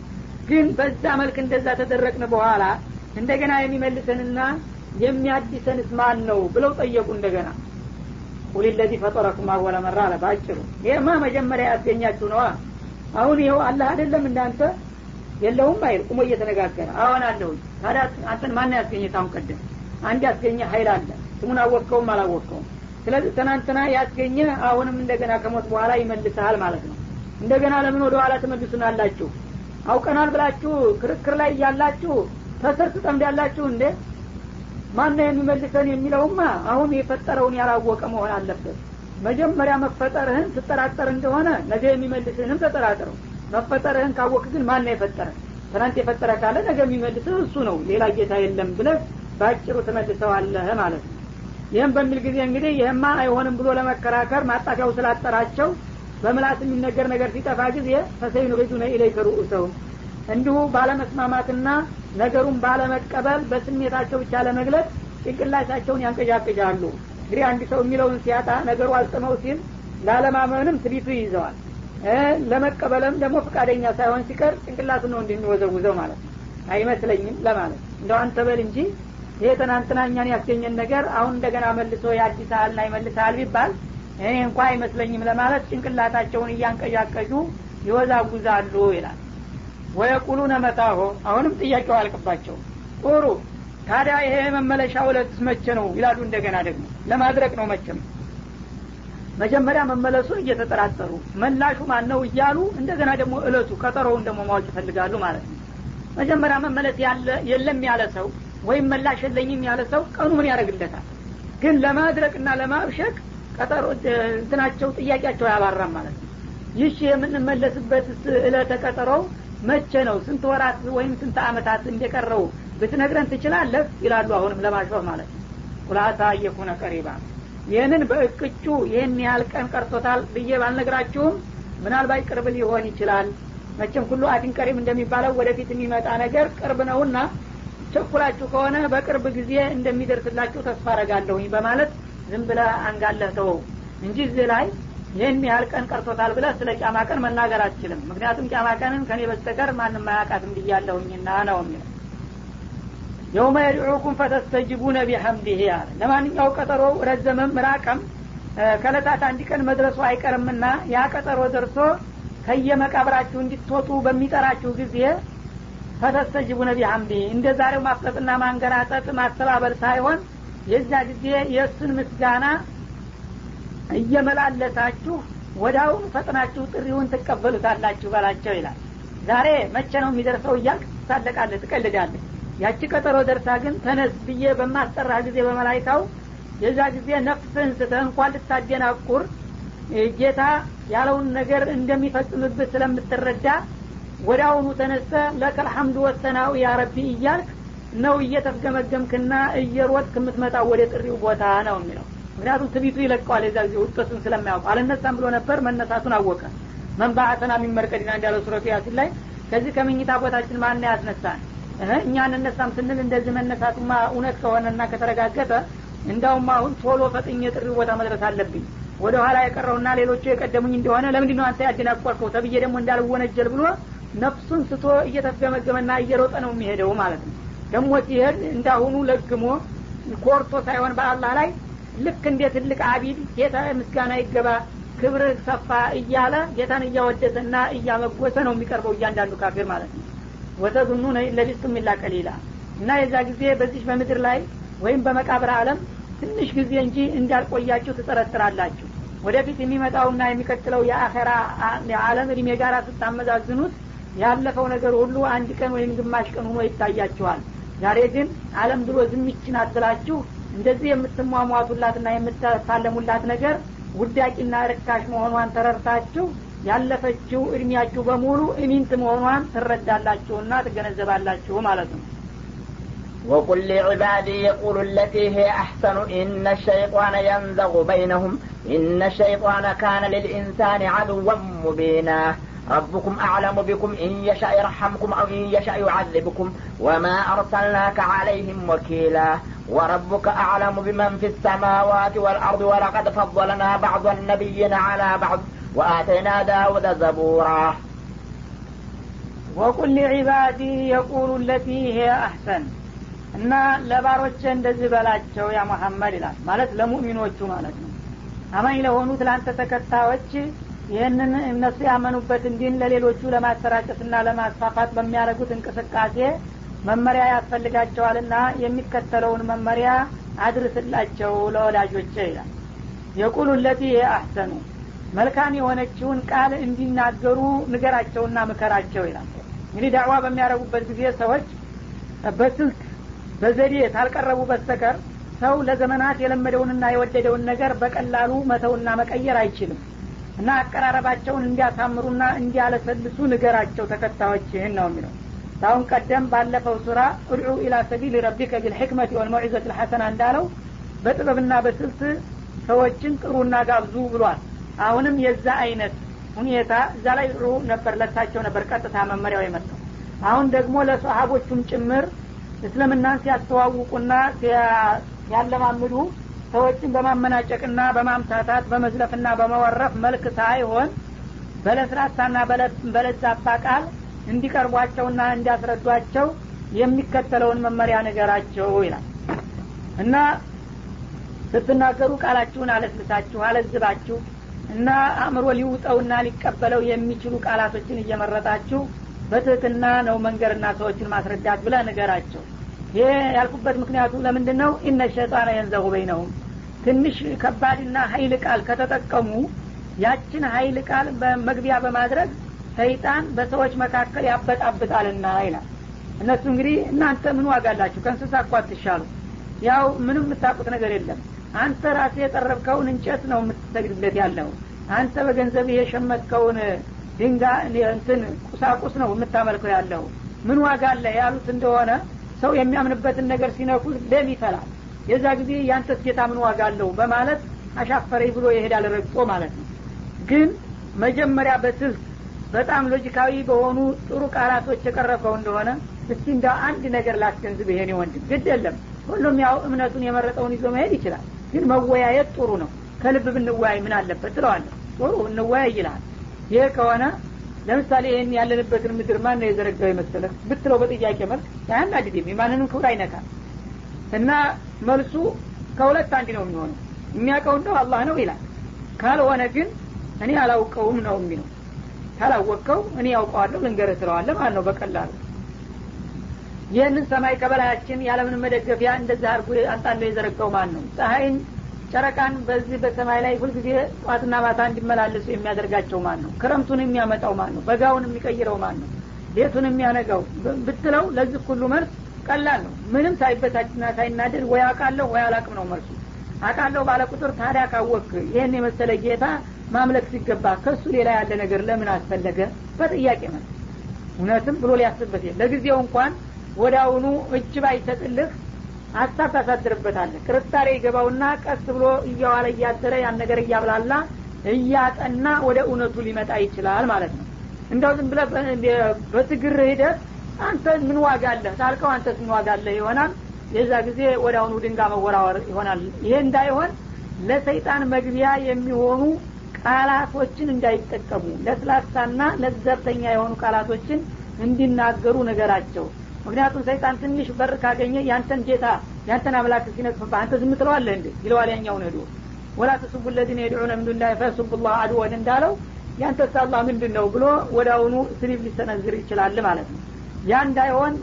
S1: ግን በዛ መልክ እንደዛ ተደረቅን በኋላ እንደገና የሚመልሰንና የሚያድሰንስ ማን ነው ብለው ጠየቁ እንደገና። ቁል ለዚ ፈጠረኩም አወለ መራ አለ ባጭሩ። ይህማ መጀመሪያ ያስገኛችሁ ነዋ። አሁን ይኸው አላህ አይደለም እንዳንተ የለውም አይል ቁሞ እየተነጋገረ። አሁን አለሁኝ ታዲያ አንተን ማን ያስገኘ ታሁን ቀደም አንድ ያስገኘ ሀይል አለ። ስሙን አወቅከውም አላወቅከውም? ስለዚህ ትናንትና ያስገኘ አሁንም እንደገና ከሞት በኋላ ይመልሰሃል ማለት ነው። እንደገና ለምን ወደ ኋላ ትመልሱናላችሁ? አውቀናል ብላችሁ ክርክር ላይ እያላችሁ ተስር ትጠምዳላችሁ እንዴ ማነው የሚመልሰን የሚለውማ አሁን የፈጠረውን ያላወቀ መሆን አለበት። መጀመሪያ መፈጠርህን ትጠራጠር እንደሆነ ነገ የሚመልስህንም ተጠራጥረው መፈጠርህን ካወቅ ግን ማን የፈጠረ? ትናንት የፈጠረ ካለ ነገ የሚመልስህ እሱ ነው። ሌላ ጌታ የለም ብለህ በአጭሩ ትመልሰዋለህ ማለት ነው። ይህም በሚል ጊዜ እንግዲህ ይህማ አይሆንም ብሎ ለመከራከር ማጣፊያው ስላጠራቸው በምላስ የሚነገር ነገር ሲጠፋ ጊዜ ፈሰይኑ ሪዱነ ኢለይከ ሩኡሰውም እንዲሁ ባለመስማማትና ነገሩን ባለመቀበል በስሜታቸው ብቻ ለመግለጽ ጭንቅላታቸውን ያንቀዣቅዣሉ። እንግዲህ አንድ ሰው የሚለውን ሲያጣ ነገሩ አልጥመው ሲል ላለማመንም ትቢቱ ይይዘዋል። ለመቀበልም ደግሞ ፈቃደኛ ሳይሆን ሲቀር ጭንቅላቱ ነው እንደሚወዘውዘው ማለት ነው። አይመስለኝም ለማለት እንደው አንተ በል እንጂ ይሄ ትናንትና እኛን ያስገኘን ነገር አሁን እንደገና መልሶ ያድሳልና ይመልሳል ቢባል እኔ እንኳ አይመስለኝም ለማለት ጭንቅላታቸውን እያንቀዣቀዡ ይወዛጉዛሉ ይላል ወየቁሉነ መታሆ አሁንም ጥያቄው አልቅባቸው ጥሩ ታዲያ ይሄ መመለሻ እለት መቼ ነው? ይላሉ እንደገና ደግሞ። ለማድረግ ነው መቼም። መጀመሪያ መመለሱን እየተጠራጠሩ መላሹ ማን ነው እያሉ እንደገና ደግሞ እለቱ ቀጠሮውን ደግሞ ማወቅ ይፈልጋሉ ማለት ነው። መጀመሪያ መመለስ የለም ያለ ሰው ወይም መላሽ የለኝም ያለ ሰው ቀኑ ምን ያደርግለታል። ግን ለማድረቅና ለማብሸቅ ቀጠሮ እንትናቸው ጥያቄያቸው አያባራም ማለት ነው። ይህ የምንመለስበት እለተ ቀጠሮው መቼ ነው? ስንት ወራት ወይም ስንት አመታት እንደቀረው ብትነግረን ትችላለህ? ይላሉ አሁንም ለማሾፍ ማለት ነው። ቁላሳ እየኩነ ቀሪባ። ይህንን በእቅጩ ይህን ያህል ቀን ቀርቶታል ብዬ ባልነግራችሁም ምናልባት ቅርብ ሊሆን ይችላል። መቼም ሁሉ አቲን ቀሪም እንደሚባለው ወደፊት የሚመጣ ነገር ቅርብ ነውና ቸኩላችሁ ከሆነ በቅርብ ጊዜ እንደሚደርስላችሁ ተስፋ አረጋለሁኝ በማለት ዝም ብለ አንጋለህ ተወው እንጂ እዚህ ላይ ይህን ያህል ቀን ቀርቶታል ብለህ ስለ ቂያማ ቀን መናገር አትችልም። ምክንያቱም ቂያማ ቀንን ከኔ በስተቀር ማንም አያውቃትም ብያለሁኝና ነው የሚለው። የውመ የድዑኩም ፈተስተጅቡነ ቢሐምዲህ አለ። ለማንኛው ቀጠሮ ረዘመም ራቀም ከለታት አንድ ቀን መድረሱ አይቀርምና ያ ቀጠሮ ደርሶ ከየመቃብራችሁ እንድትወጡ በሚጠራችሁ ጊዜ ፈተስተጅቡነ ቢሐምዲህ እንደ ዛሬው ማፍጠጥና ማንገራጠጥ ማስተባበል ሳይሆን የዛ ጊዜ የእሱን ምስጋና እየመላለሳችሁ ወዳውን ፈጥናችሁ ጥሪውን ትቀበሉታላችሁ በላቸው ይላል። ዛሬ መቼ ነው የሚደርሰው እያልክ ትሳለቃለህ ትቀልዳለህ። ያቺ ቀጠሮ ደርሳ ግን ተነስ ብዬ በማስጠራ ጊዜ በመላይካው የዛ ጊዜ ነፍስህን ስተህ እንኳን ልታደናቁር ጌታ ያለውን ነገር እንደሚፈጽምብህ ስለምትረዳ ወደ አሁኑ ተነስተ ለከል ሐምዱ ወሰናው ያ ረቢ እያልክ ነው እየተፍገመገምክና እየሮጥክ የምትመጣው ወደ ጥሪው ቦታ ነው የሚለው ምክንያቱም ትቢቱ ይለቀዋል የዛ ጊዜ ውጠቱን ስለማያውቅ። አልነሳም ብሎ ነበር መነሳቱን አወቀ። መንባአተና የሚመርቀድና እንዳለው ሱረቱ ያሲን ላይ ከዚህ ከምኝታ ቦታችን ማን ያስነሳን? እኛ እንነሳም ስንል እንደዚህ መነሳቱማ እውነት ከሆነና ከተረጋገጠ እንዳውም አሁን ቶሎ ፈጥኝ የጥሪ ቦታ መድረስ አለብኝ። ወደ ኋላ የቀረውና ሌሎቹ የቀደሙኝ እንደሆነ ለምንድ ነው አንተ ያደናቆርከው ተብዬ ደግሞ እንዳልወነጀል ብሎ ነፍሱን ስቶ እየተፍገመገመና እየሮጠ ነው የሚሄደው ማለት ነው። ደግሞ ሲሄድ እንዳሁኑ ለግሞ ኮርቶ ሳይሆን በአላህ ላይ ልክ እንደ ትልቅ አቢድ ጌታ ምስጋና ይገባ ክብርህ ሰፋ እያለ ጌታን እያወደሰና እያመጎሰ ነው የሚቀርበው እያንዳንዱ ካፊር ማለት ነው። ወተዙኑነ ለቢስቱም ኢላ ቀሊላ እና የዛ ጊዜ በዚህ በምድር ላይ ወይም በመቃብር አለም ትንሽ ጊዜ እንጂ እንዳልቆያችሁ ትጠረጥራላችሁ። ወደፊት የሚመጣውና የሚቀጥለው የአኸራ የዓለም እድሜ ጋር ስታመዛዝኑት ያለፈው ነገር ሁሉ አንድ ቀን ወይም ግማሽ ቀን ሆኖ ይታያችኋል። ዛሬ ግን አለም ብሎ ዝምችን አትላችሁ እንደዚህ የምትሟሟቱላትና የምትፋለሙላት ነገር ውዳቂና ርካሽ መሆኗን ተረርታችሁ ያለፈችው እድሜያችሁ በሙሉ እሚንት መሆኗን ትረዳላችሁና ትገነዘባላችሁ ማለት ነው
S2: وقل لعبادي يقولوا التي هي أحسن إن الشيطان ينزغ بينهم إن الشيطان كان للإنسان عدوا مبينا ربكم أعلم بكم إن يشاء يرحمكم أو إن يشاء يعذبكم وما أرسلناك عليهم وكيلا وربك أعلم بمن في السماوات والأرض ولقد فضلنا بعض النبيين على بعض وآتينا داود زبورا
S1: وقل لعبادي يقول التي هي أحسن እና ለባሮቼ እንደዚህ በላቸው ያ መሐመድ ይላል ማለት ለሙእሚኖቹ ማለት ነው አማኝ ለሆኑት ለአንተ ተከታዮች ይህንን እነሱ ያመኑበትን ዲን ለሌሎቹ ለማሰራጨትና ለማስፋፋት በሚያደርጉት እንቅስቃሴ መመሪያ ያስፈልጋቸዋልና የሚከተለውን መመሪያ አድርስላቸው ለወዳጆቼ ይላል። የቁሉ ለቲ አህሰኑ መልካም የሆነችውን ቃል እንዲናገሩ ንገራቸውና ምከራቸው ይላል። እንግዲህ ዳዕዋ በሚያደርጉበት ጊዜ ሰዎች በስልት በዘዴ ታልቀረቡ በስተቀር ሰው ለዘመናት የለመደውንና የወደደውን ነገር በቀላሉ መተውና መቀየር አይችልም እና አቀራረባቸውን እንዲያሳምሩና እንዲያለሰልሱ ንገራቸው ተከታዮችህን ነው የሚለው ታሁን ቀደም ባለፈው ሱራ እድዑ ኢላ ሰቢል ረቢከ ቢልሕክመት ወልመውዒዘት ልሐሰና እንዳለው በጥበብና በስልት ሰዎችን ጥሩና ጋብዙ ብሏል። አሁንም የዛ አይነት ሁኔታ እዛ ላይ ጥሩ ነበር ለሳቸው ነበር ቀጥታ መመሪያው የመጣው። አሁን ደግሞ ለሰሀቦቹም ጭምር እስልምናን ሲያስተዋውቁና ሲያለማምዱ ሰዎችን በማመናጨቅና በማምታታት በመዝለፍና በመወረፍ መልክ ሳይሆን በለስላሳና በለዛባ ቃል እንዲቀርቧቸውና እንዲያስረዷቸው የሚከተለውን መመሪያ ነገራቸው ይላል። እና ስትናገሩ ቃላችሁን አለስልሳችሁ አለዝባችሁ እና አእምሮ ሊውጠውና ሊቀበለው የሚችሉ ቃላቶችን እየመረጣችሁ በትህትና ነው መንገርና ሰዎችን ማስረዳት ብለ ንገራቸው። ይሄ ያልኩበት ምክንያቱ ለምንድን ነው ኢነ ሸጣነ የንዘሁ በይነሁም። ትንሽ ከባድና ሀይል ቃል ከተጠቀሙ ያችን ሀይል ቃል በመግቢያ በማድረግ ሰይጣን በሰዎች መካከል ያበጣብጣልና ይላል። እነሱ እንግዲህ እናንተ ምን ዋጋ አላችሁ? ከእንስሳ እኳ አትሻሉ። ያው ምንም የምታውቁት ነገር የለም። አንተ ራሴ የጠረብከውን እንጨት ነው የምትሰግድለት ያለው። አንተ በገንዘብ የሸመትከውን ድንጋ እንትን ቁሳቁስ ነው የምታመልከው ያለው። ምን ዋጋ አለ ያሉት እንደሆነ ሰው የሚያምንበትን ነገር ሲነኩት ደም ይፈላል። የዛ ጊዜ ያንተስ ጌታ ምን ዋጋ አለው በማለት አሻፈረኝ ብሎ ይሄዳል ረግጦ ማለት ነው። ግን መጀመሪያ በስልት በጣም ሎጂካዊ በሆኑ ጥሩ ቃላቶች የቀረበው እንደሆነ እስቲ እንደ አንድ ነገር ላስገንዝብ። ይሄኔ ወንድም ግድ የለም። ሁሉም ያው እምነቱን የመረጠውን ይዞ መሄድ ይችላል ግን መወያየት ጥሩ ነው። ከልብ ብንወያይ ምን አለበት ትለዋለ ጥሩ እንወያይ ይልሃል። ይህ ከሆነ ለምሳሌ ይህን ያለንበትን ምድር ማን ነው የዘረጋው የመሰለህ ብትለው በጥያቄ መልክ አያናድድም የማንንም ክብር አይነካል እና መልሱ ከሁለት አንድ ነው የሚሆነው። የሚያውቀው እንደው አላህ ነው ይላል። ካልሆነ ግን እኔ አላውቀውም ነው የሚለው ካላወቅከው እኔ ያውቀዋለሁ ልንገርህ ትለዋለ ማለት ነው በቀላሉ። ይህንን ሰማይ ከበላያችን ያለምንም መደገፊያ እንደዚህ አድርጎ አንጣንዶ የዘረጋው ማን ነው። ፀሐይን ጨረቃን በዚህ በሰማይ ላይ ሁልጊዜ ጠዋትና ማታ እንዲመላለሱ የሚያደርጋቸው ማን ነው። ክረምቱን የሚያመጣው ማን ነው። በጋውን የሚቀይረው ማን ነው። ሌቱን የሚያነጋው ብትለው ለዚህ ሁሉ መልስ ቀላል ነው። ምንም ሳይበታችና ሳይናደድ ወይ አቃለሁ ወይ አላቅም ነው መልሱ አቃለሁ ባለ ቁጥር ታዲያ ካወክ ይህን የመሰለ ጌታ ማምለክ ሲገባ ከሱ ሌላ ያለ ነገር ለምን አስፈለገ? በጥያቄ መልስ። እውነትም ብሎ ሊያስብበት ለጊዜው እንኳን አሁኑ እጅ ባይሰጥልህ ሀሳብ ታሳድርበታለህ። ጥርጣሬ ይገባውና ቀስ ብሎ እያዋለ እያደረ ያን ነገር እያብላላ እያጠና ወደ እውነቱ ሊመጣ ይችላል ማለት ነው። እንደው ዝም ብለ በትግር ሂደት አንተ ምን ዋጋ አለህ? ታልከው አንተስ ምን ዋጋ አለህ? ይሆናል የዛ ጊዜ ወደ ድንጋ መወራወር ይሆናል። ይሄ እንዳይሆን ለሰይጣን መግቢያ የሚሆኑ ቃላቶችን እንዳይጠቀሙ ለስላሳና ለዘብተኛ የሆኑ ቃላቶችን እንዲናገሩ ነገራቸው። ምክንያቱም ሰይጣን ትንሽ በር ካገኘ ያንተን ጌታ ያንተን አምላክ ሲነቅፍብህ አንተ ዝም ትለዋለህ እንዴ? ይለዋል ያኛውን ሄዶ ወላ ተስቡ ለዚነ የድዑነ ምን ዱላ ፈሱቡ ላህ አድወን እንዳለው ያንተስ አላህ ምንድን ነው ብሎ ወደ ስሊብ ሊሰነዝር ይችላል ማለት ነው ያ እንዳይሆን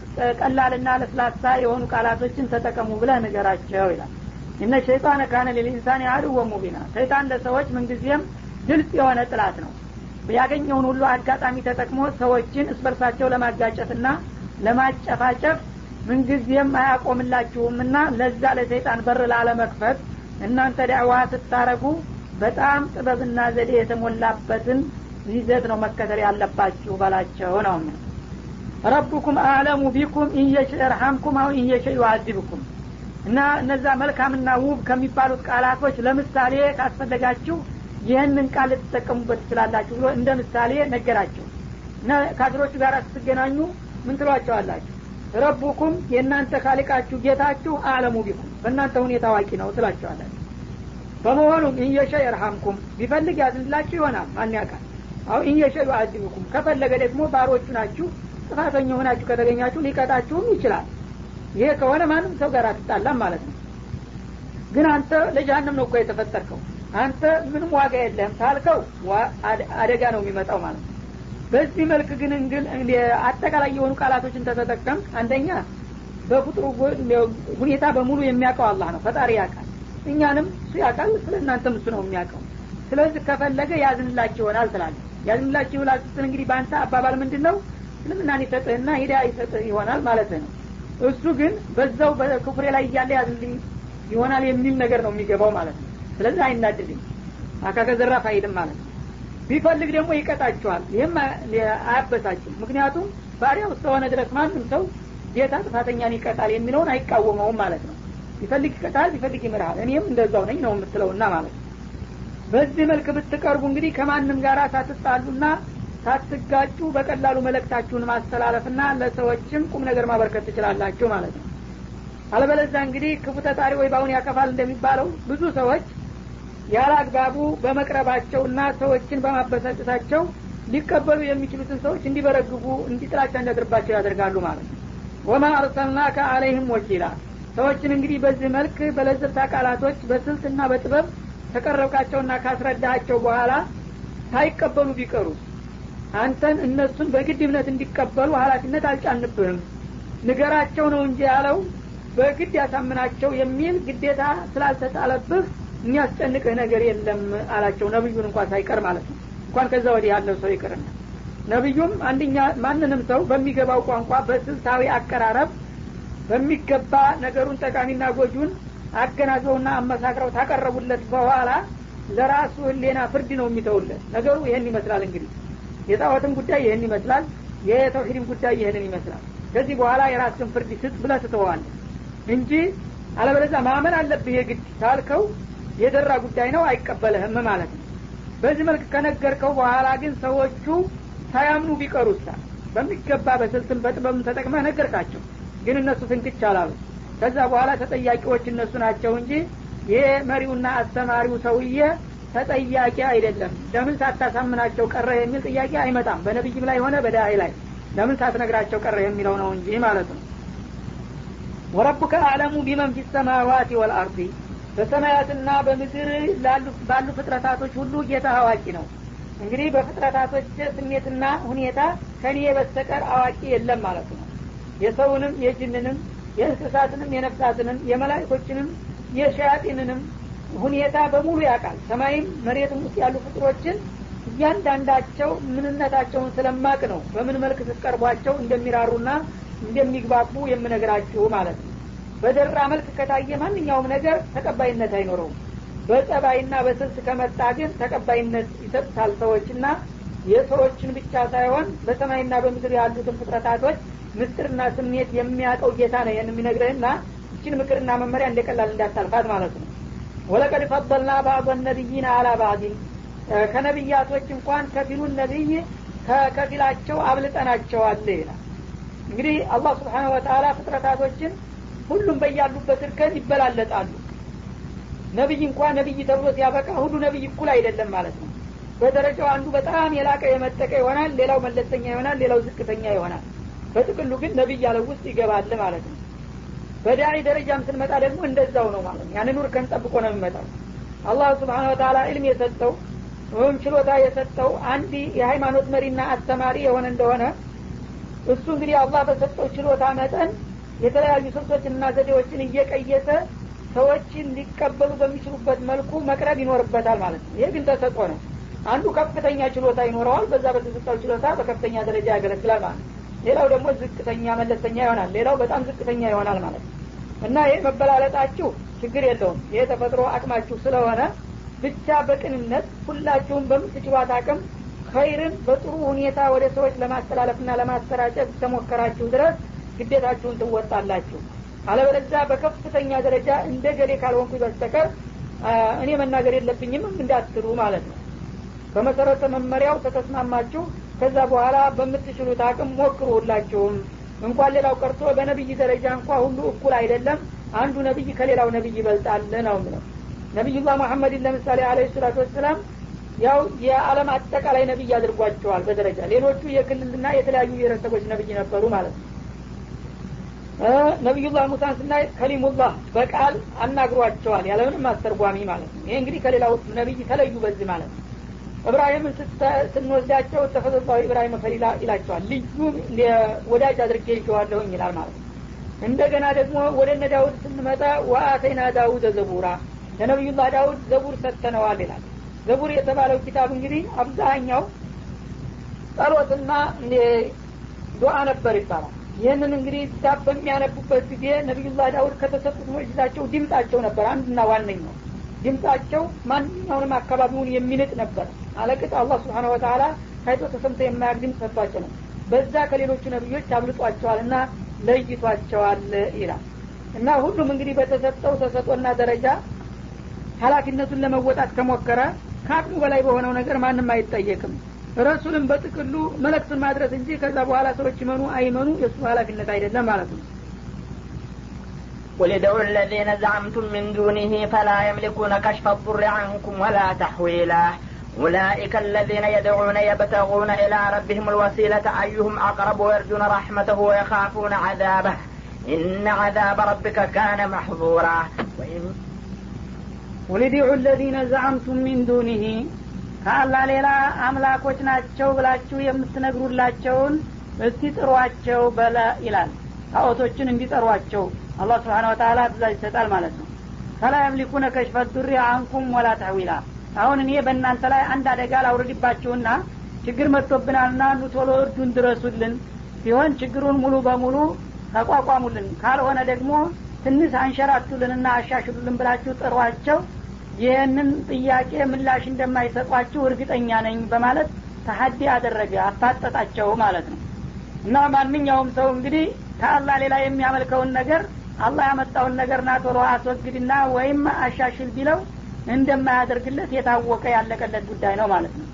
S1: ቀላልና ለስላሳ የሆኑ ቃላቶችን ተጠቀሙ ብለህ ንገራቸው ይላል። እነ ሸይጣን ካነ ሊልኢንሳን አድወ ሙቢና። ሰይጣን ለሰዎች ምንጊዜም ግልጽ የሆነ ጥላት ነው። ያገኘውን ሁሉ አጋጣሚ ተጠቅሞ ሰዎችን እስበርሳቸው ለማጋጨትና ለማጨፋጨፍ ምንጊዜም አያቆምላችሁምና ለዛ ለሰይጣን በር ላለመክፈት እናንተ ዳዕዋ ስታረጉ በጣም ጥበብና ዘዴ የተሞላበትን ይዘት ነው መከተል ያለባችሁ በላቸው ነው ረቡኩም አዕለሙ ቢኩም ኢየሸ እርሐምኩም አው ኢየሸ ዩአዚብኩም እና እነዛ መልካምና ውብ ከሚባሉት ቃላቶች ለምሳሌ ካስፈለጋችሁ ይህንን ቃል ልትጠቀሙበት ትችላላችሁ ብሎ እንደ ምሳሌ ነገራቸው። እና ካድሮቹ ጋር ስትገናኙ ምን ትሏቸዋላችሁ? ረቡኩም የእናንተ ካሊቃችሁ ጌታችሁ አለሙ ቢኩም በእናንተ ሁኔታ አዋቂ ነው ትላቸዋላችሁ በመሆኑም ኢንየሸ የርሐምኩም ቢፈልግ ያዝንላችሁ ይሆናል። ማን ያውቃል? አሁ ኢንየሸ ዩአዚብኩም ከፈለገ ደግሞ ባሮቹ ናችሁ ጥፋተኛ ሆናችሁ ከተገኛችሁ ሊቀጣችሁም ይችላል። ይሄ ከሆነ ማንም ሰው ጋር አትጣላም ማለት ነው። ግን አንተ ለጀሀነም ነው እኮ የተፈጠርከው። አንተ ምንም ዋጋ የለህም ታልከው አደጋ ነው የሚመጣው ማለት ነው። በዚህ መልክ ግን አጠቃላይ የሆኑ ቃላቶችን ተተጠቀም አንደኛ በፍጥሩ ሁኔታ በሙሉ የሚያውቀው አላህ ነው። ፈጣሪ ያውቃል። እኛንም እሱ ያውቃል ስለ እናንተም እሱ ነው የሚያውቀው። ስለዚህ ከፈለገ ያዝንላችሁ ይሆናል ትላለ ያዝንላችሁ ይሆናል እንግዲህ በአንተ አባባል ምንድን ነው እስልምናን ይሰጥህና ሂዳ ይሰጥህ ይሆናል ማለት ነው። እሱ ግን በዛው በክፍሬ ላይ እያለ ያዝንልኝ ይሆናል የሚል ነገር ነው የሚገባው ማለት ነው። ስለዚህ አይናድልኝ አካከ ዘራፍ አይልም ማለት ነው። ቢፈልግ ደግሞ ይቀጣቸዋል። ይህም አያበሳጭም። ምክንያቱም ባሪያው እስከሆነ ድረስ ማንም ሰው ጌታ ጥፋተኛን ይቀጣል የሚለውን አይቃወመውም ማለት ነው። ቢፈልግ ይቀጣል ቢፈልግ ይምርሃል እኔም እንደዛው ነኝ ነው የምትለውና ማለት ነው። በዚህ መልክ ብትቀርቡ እንግዲህ ከማንም ጋር ሳትጣሉና ሳትጋጩ በቀላሉ መለክታችሁን ማስተላለፍና ለሰዎችም ቁም ነገር ማበርከት ትችላላችሁ ማለት ነው። አለበለዛ እንግዲህ ክፉ ተጣሪ ወይ ባሁን ያከፋል እንደሚባለው ብዙ ሰዎች ያለ አግባቡ በመቅረባቸውና ሰዎችን በማበሳጨታቸው ሊቀበሉ የሚችሉትን ሰዎች እንዲበረግጉ እንዲጥላቻ እንዲያድርባቸው ያደርጋሉ ማለት ነው። ወማ አርሰልናከ አለይህም ወኪላ። ሰዎችን እንግዲህ በዚህ መልክ በለዘብታ ቃላቶች በስልትና በጥበብ ከቀረብካቸውና ካስረዳቸው በኋላ ሳይቀበሉ ቢቀሩ አንተን እነሱን በግድ እምነት እንዲቀበሉ ሀላፊነት አልጫንብህም። ንገራቸው ነው እንጂ ያለው በግድ ያሳምናቸው የሚል ግዴታ ስላልተጣለብህ የሚያስጨንቅህ ነገር የለም አላቸው። ነብዩን እንኳን ሳይቀር ማለት ነው። እንኳን ከዛ ወዲህ ያለው ሰው ይቅርና ነቢዩም አንደኛ ማንንም ሰው በሚገባው ቋንቋ በስልታዊ አቀራረብ በሚገባ ነገሩን ጠቃሚና ጎጁን አገናዘውና አመሳክረው ታቀረቡለት በኋላ ለራሱ ህሌና ፍርድ ነው የሚተውለት። ነገሩ ይህን ይመስላል እንግዲህ የጣዖትም ጉዳይ ይህን ይመስላል የተውሂድም ጉዳይ ይህንን ይመስላል። ከዚህ በኋላ የራስን ፍርድ ስጥ ብለ ትተዋለህ እንጂ አለበለዚያ ማመን አለብህ የግድ ታልከው የደራ ጉዳይ ነው አይቀበልህም ማለት ነው። በዚህ መልክ ከነገርከው በኋላ ግን ሰዎቹ ሳያምኑ ቢቀሩሳ በሚገባ በስልትም በጥበብም ተጠቅመህ ነገርካቸው። ግን እነሱ ፍንክች አላሉ። ከዛ በኋላ ተጠያቂዎች እነሱ ናቸው እንጂ ይሄ መሪውና አስተማሪው ሰውዬ ተጠያቂ አይደለም። ለምን ሳታሳምናቸው ቀረ የሚል ጥያቄ አይመጣም። በነቢይም ላይ ሆነ በዳይ ላይ ለምን ሳትነግራቸው ቀረ የሚለው ነው እንጂ ማለት ነው። ወረቡከ አዕለሙ ቢመን ፊ ሰማዋት ወልአርዲ በሰማያትና በምድር ባሉ ፍጥረታቶች ሁሉ ጌታ አዋቂ ነው። እንግዲህ በፍጥረታቶች ስሜትና ሁኔታ ከኔ በስተቀር አዋቂ የለም ማለት ነው። የሰውንም የጅንንም የእንስሳትንም የነፍሳትንም የመላይኮችንም የሸያጢንንም ሁኔታ በሙሉ ያውቃል። ሰማይም መሬትም ውስጥ ያሉ ፍጥሮችን እያንዳንዳቸው ምንነታቸውን ስለማቅ ነው በምን መልክ ስትቀርቧቸው እንደሚራሩና እንደሚግባቡ የምነግራችሁ ማለት ነው። በደራ መልክ ከታየ ማንኛውም ነገር ተቀባይነት አይኖረውም። በጸባይና በስልት ከመጣ ግን ተቀባይነት ይሰጡታል ሰዎችና የሰዎችን ብቻ ሳይሆን በሰማይና በምድር ያሉትን ፍጥረታቶች ምስጥርና ስሜት የሚያውቀው ጌታ ነው ይህን የሚነግረህና እችን ምክርና መመሪያ እንደቀላል እንዳታልፋት ማለት ነው ወለቀድ ፈضልና ባዕض ነቢይን አላ ባዕድን ከነቢያቶች እንኳን ከፊሉን ነቢይ ከከፊላቸው አብልጠናቸዋል ይላል። እንግዲህ አላህ ስብሓን ወተላ ፍጥረታቶችን ሁሉም በያሉበት እርከን ይበላለጣሉ። ነቢይ እንኳ ነቢይ ተብሎ ሲያበቃ ሁሉ ነቢይ እኩል አይደለም ማለት ነው። በደረጃው አንዱ በጣም የላቀ የመጠቀ ይሆናል ሌላው መለስተኛ ይሆናል ሌላው ዝቅተኛ ይሆናል። በጥቅሉ ግን ነቢይ ያለው ውስጥ ይገባል ማለት ነው በዳዒ ደረጃም ስንመጣ ደግሞ እንደዛው ነው ማለት ነው። ያንን እርከን ጠብቆ ነው የሚመጣው። አላህ ስብሓን ወተላ ዕልም የሰጠው ወይም ችሎታ የሰጠው አንድ የሃይማኖት መሪና አስተማሪ የሆነ እንደሆነ እሱ እንግዲህ አላህ በሰጠው ችሎታ መጠን የተለያዩ ስልቶችንና ዘዴዎችን እየቀየሰ ሰዎችን ሊቀበሉ በሚችሉበት መልኩ መቅረብ ይኖርበታል ማለት ነው። ይህ ግን ተሰጦ ነው። አንዱ ከፍተኛ ችሎታ ይኖረዋል። በዛ በተሰጠው ችሎታ በከፍተኛ ደረጃ ያገለግላል ማለት ነው ሌላው ደግሞ ዝቅተኛ መለስተኛ ይሆናል። ሌላው በጣም ዝቅተኛ ይሆናል ማለት ነው። እና ይህ መበላለጣችሁ ችግር የለውም። ይህ ተፈጥሮ አቅማችሁ ስለሆነ ብቻ በቅንነት ሁላችሁም በምትችሏት አቅም ኸይርን በጥሩ ሁኔታ ወደ ሰዎች ለማስተላለፍና ለማሰራጨት ተሞከራችሁ ድረስ ግዴታችሁን ትወጣላችሁ። አለበለዚያ በከፍተኛ ደረጃ እንደ ገሌ ካልሆንኩ በስተቀር እኔ መናገር የለብኝም እንዳትሉ ማለት ነው። በመሰረተ መመሪያው ተተስማማችሁ ከዛ በኋላ በምትችሉት አቅም ሞክሩ ሁላችሁም እንኳን ሌላው ቀርቶ በነቢይ ደረጃ እንኳ ሁሉ እኩል አይደለም። አንዱ ነቢይ ከሌላው ነቢይ ይበልጣል ነው ምለው ነቢዩላህ መሐመድን ለምሳሌ አለ ሰላቱ ወሰላም ያው የዓለም አጠቃላይ ነቢይ አድርጓቸዋል በደረጃ። ሌሎቹ የክልልና የተለያዩ ብሔረሰቦች ነቢይ ነበሩ ማለት ነው። ነቢዩላህ ሙሳን ስናይ ከሊሙላህ በቃል አናግሯቸዋል ያለምንም አስተርጓሚ ማለት ነው። ይሄ እንግዲህ ከሌላው ነቢይ ተለዩ በዚህ ማለት ነው እብራሂምን ስንወስዳቸው ተፈዘዛዊ ኢብራሂም ፈሊላ ይላቸዋል። ልዩ ወዳጅ አድርጌ ይቸዋለሁኝ ይላል ማለት ነው። እንደገና ደግሞ ወደ እነ ዳውድ ስንመጣ ወአተይና ዳውድ ዘቡራ ለነቢዩላህ ዳውድ ዘቡር ሰጥተነዋል ይላል። ዘቡር የተባለው ኪታብ እንግዲህ አብዛኛው ጸሎትና ዱዓ ነበር ይባላል። ይህንን እንግዲህ ኪታብ በሚያነቡበት ጊዜ ነቢዩላህ ዳውድ ከተሰጡት ሙዕጅዛቸው ድምጣቸው ነበር አንድና ዋነኛው ድምጣቸው ማንኛውንም አካባቢውን የሚንጥ ነበር። አለቅጥ አላህ ስብሓን ወተላ ታይቶ ተሰምቶ የማያቅ ድምፅ ሰጥቷቸው ነው። በዛ ከሌሎቹ ነቢዮች አብልጧቸዋል እና ለይቷቸዋል ይላል። እና ሁሉም እንግዲህ በተሰጠው ተሰጦና ደረጃ ሀላፊነቱን ለመወጣት ከሞከረ ከአቅሙ በላይ በሆነው ነገር ማንም አይጠየቅም። ረሱልም በጥቅሉ መለክቱን ማድረስ እንጂ ከዛ በኋላ ሰዎች ይመኑ አይመኑ የእሱ ሀላፊነት አይደለም ማለት ነው
S2: قل ادعوا الذين زعمتم من دونه فلا يملكون كشف الضر عنكم ولا تحويلا. أولئك الذين يدعون يبتغون إلى ربهم الوسيلة أيهم أقرب ويرجون رحمته ويخافون عذابه. إن عذاب ربك كان محظورا. قل
S1: ادعوا الذين زعمتم من دونه. ከአላህ بلا አምላኮች ናቸው ብላችሁ የምትነግሩላቸውን እስቲ تشو በላ ይላል። ጣዖቶችን እንዲጠሯቸው። አላህ ስብሓን ወተላ ትእዛዝ ይሰጣል ማለት ነው። ፈላ የምሊኩነ ከሽፈ ዱሪ አንኩም ወላ ተህዊላ። አሁን እኔ በእናንተ ላይ አንድ አደጋ ላውርድባችሁና ችግር መጥቶብናልና ኑ ቶሎ እርዱን ድረሱልን። ሲሆን ችግሩን ሙሉ በሙሉ ተቋቋሙልን። ካልሆነ ደግሞ ትንሽ አንሸራቱልንና አሻሽሉልን ብላችሁ ጥሯቸው ይህንን ጥያቄ ምላሽ እንደማይሰጧችሁ እርግጠኛ ነኝ በማለት ተሀዲ አደረገ አፋጠጣቸው ማለት ነው። እና ማንኛውም ሰው እንግዲህ ከአላህ ሌላ የሚያመልከውን ነገር አላህ ያመጣውን ነገር ና ቶሎ አስወግድና ወይም አሻሽል ቢለው እንደማያደርግለት የታወቀ ያለቀለት ጉዳይ ነው ማለት ነው።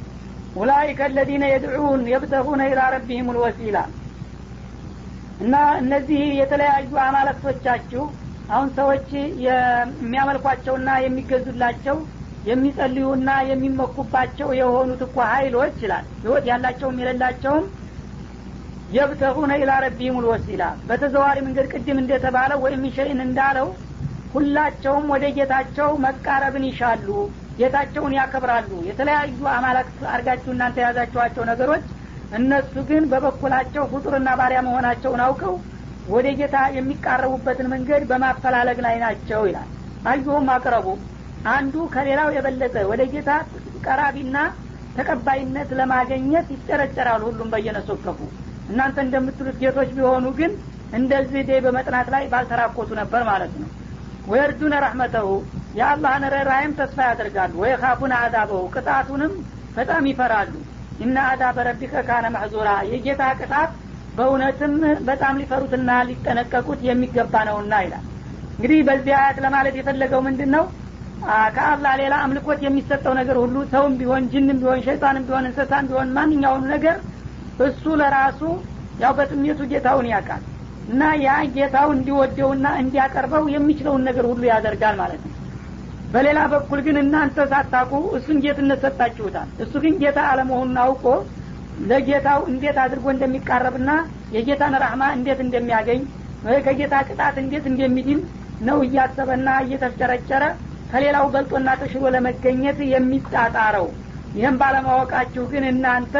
S1: ኡላይከ አለዚነ የድዑን የብተጉነ ኢላ ረቢህም ልወሲላ። እና እነዚህ የተለያዩ አማለክቶቻችሁ አሁን ሰዎች የሚያመልኳቸውና የሚገዙላቸው የሚጸልዩና የሚመኩባቸው የሆኑት እኮ ሀይሎች ይላል። ህይወት ያላቸውም የሌላቸውም የብተጉነ ኢላ ረቢህም ልወሲላ። በተዘዋሪ መንገድ ቅድም እንደተባለው ወይም ሸይን እንዳለው ሁላቸውም ወደ ጌታቸው መቃረብን ይሻሉ ጌታቸውን ያከብራሉ። የተለያዩ አማላክት አርጋችሁ እናንተ የያዛችኋቸው ነገሮች እነሱ ግን በበኩላቸው ፍጡርና ባሪያ መሆናቸውን አውቀው ወደ ጌታ የሚቃረቡበትን መንገድ በማፈላለግ ላይ ናቸው ይላል። አዩሁም አቅረቡ። አንዱ ከሌላው የበለጠ ወደ ጌታ ቀራቢና ተቀባይነት ለማገኘት ይጨረጨራሉ። ሁሉም በየነሶከፉ እናንተ እንደምትሉት ጌቶች ቢሆኑ ግን እንደዚህ ዴ በመጥናት ላይ ባልተራኮቱ ነበር ማለት ነው። ወየርጁነ ረሕመተሁ የአላህን ርኅራይም ተስፋ ያደርጋሉ። ወየካፉን አዛበሁ ቅጣቱንም በጣም ይፈራሉ። እና አዛበ ረቢከ ካነ መሕዙራ የጌታ ቅጣት በእውነትም በጣም ሊፈሩትና ሊጠነቀቁት የሚገባ ነውና ይላል። እንግዲህ በዚህ አያት ለማለት የፈለገው ምንድን ነው ከአላህ ሌላ አምልኮት የሚሰጠው ነገር ሁሉ ሰውም ቢሆን ጅንም ቢሆን ሸይጣንም ቢሆን እንስሳም ቢሆን ማንኛውም ነገር እሱ ለራሱ ያው በጥሜቱ ጌታውን ያውቃል እና ያ ጌታው እንዲወደውና እንዲያቀርበው የሚችለውን ነገር ሁሉ ያደርጋል ማለት ነው። በሌላ በኩል ግን እናንተ ሳታቁ እሱን ጌትነት ሰጣችሁታል። እሱ ግን ጌታ አለመሆኑን አውቆ ለጌታው እንዴት አድርጎ እንደሚቃረብና የጌታን ራህማ እንዴት እንደሚያገኝ ከጌታ ቅጣት እንዴት እንደሚድን ነው እያሰበና እየተፍጨረጨረ ከሌላው በልጦና ተሽሎ ለመገኘት የሚጣጣረው። ይህም ባለማወቃችሁ ግን እናንተ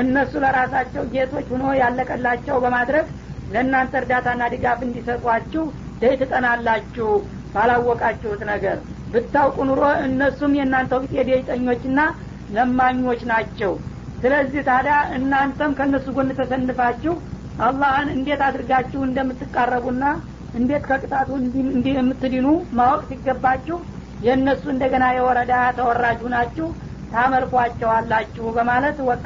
S1: እነሱ ለራሳቸው ጌቶች ሆኖ ያለቀላቸው በማድረግ ለእናንተ እርዳታና ድጋፍ እንዲሰጧችሁ ደይ ትጠናላችሁ ባላወቃችሁት ነገር። ብታውቁ ኑሮ እነሱም የእናንተው ቢጤ ደይጠኞችና ለማኞች ናቸው። ስለዚህ ታዲያ እናንተም ከእነሱ ጎን ተሰንፋችሁ አላህን እንዴት አድርጋችሁ እንደምትቃረቡና እንዴት ከቅጣቱ የምትድኑ ማወቅ ሲገባችሁ የእነሱ እንደገና የወረዳ ተወራጁ ናችሁ ታመልኳቸዋላችሁ በማለት ወቀ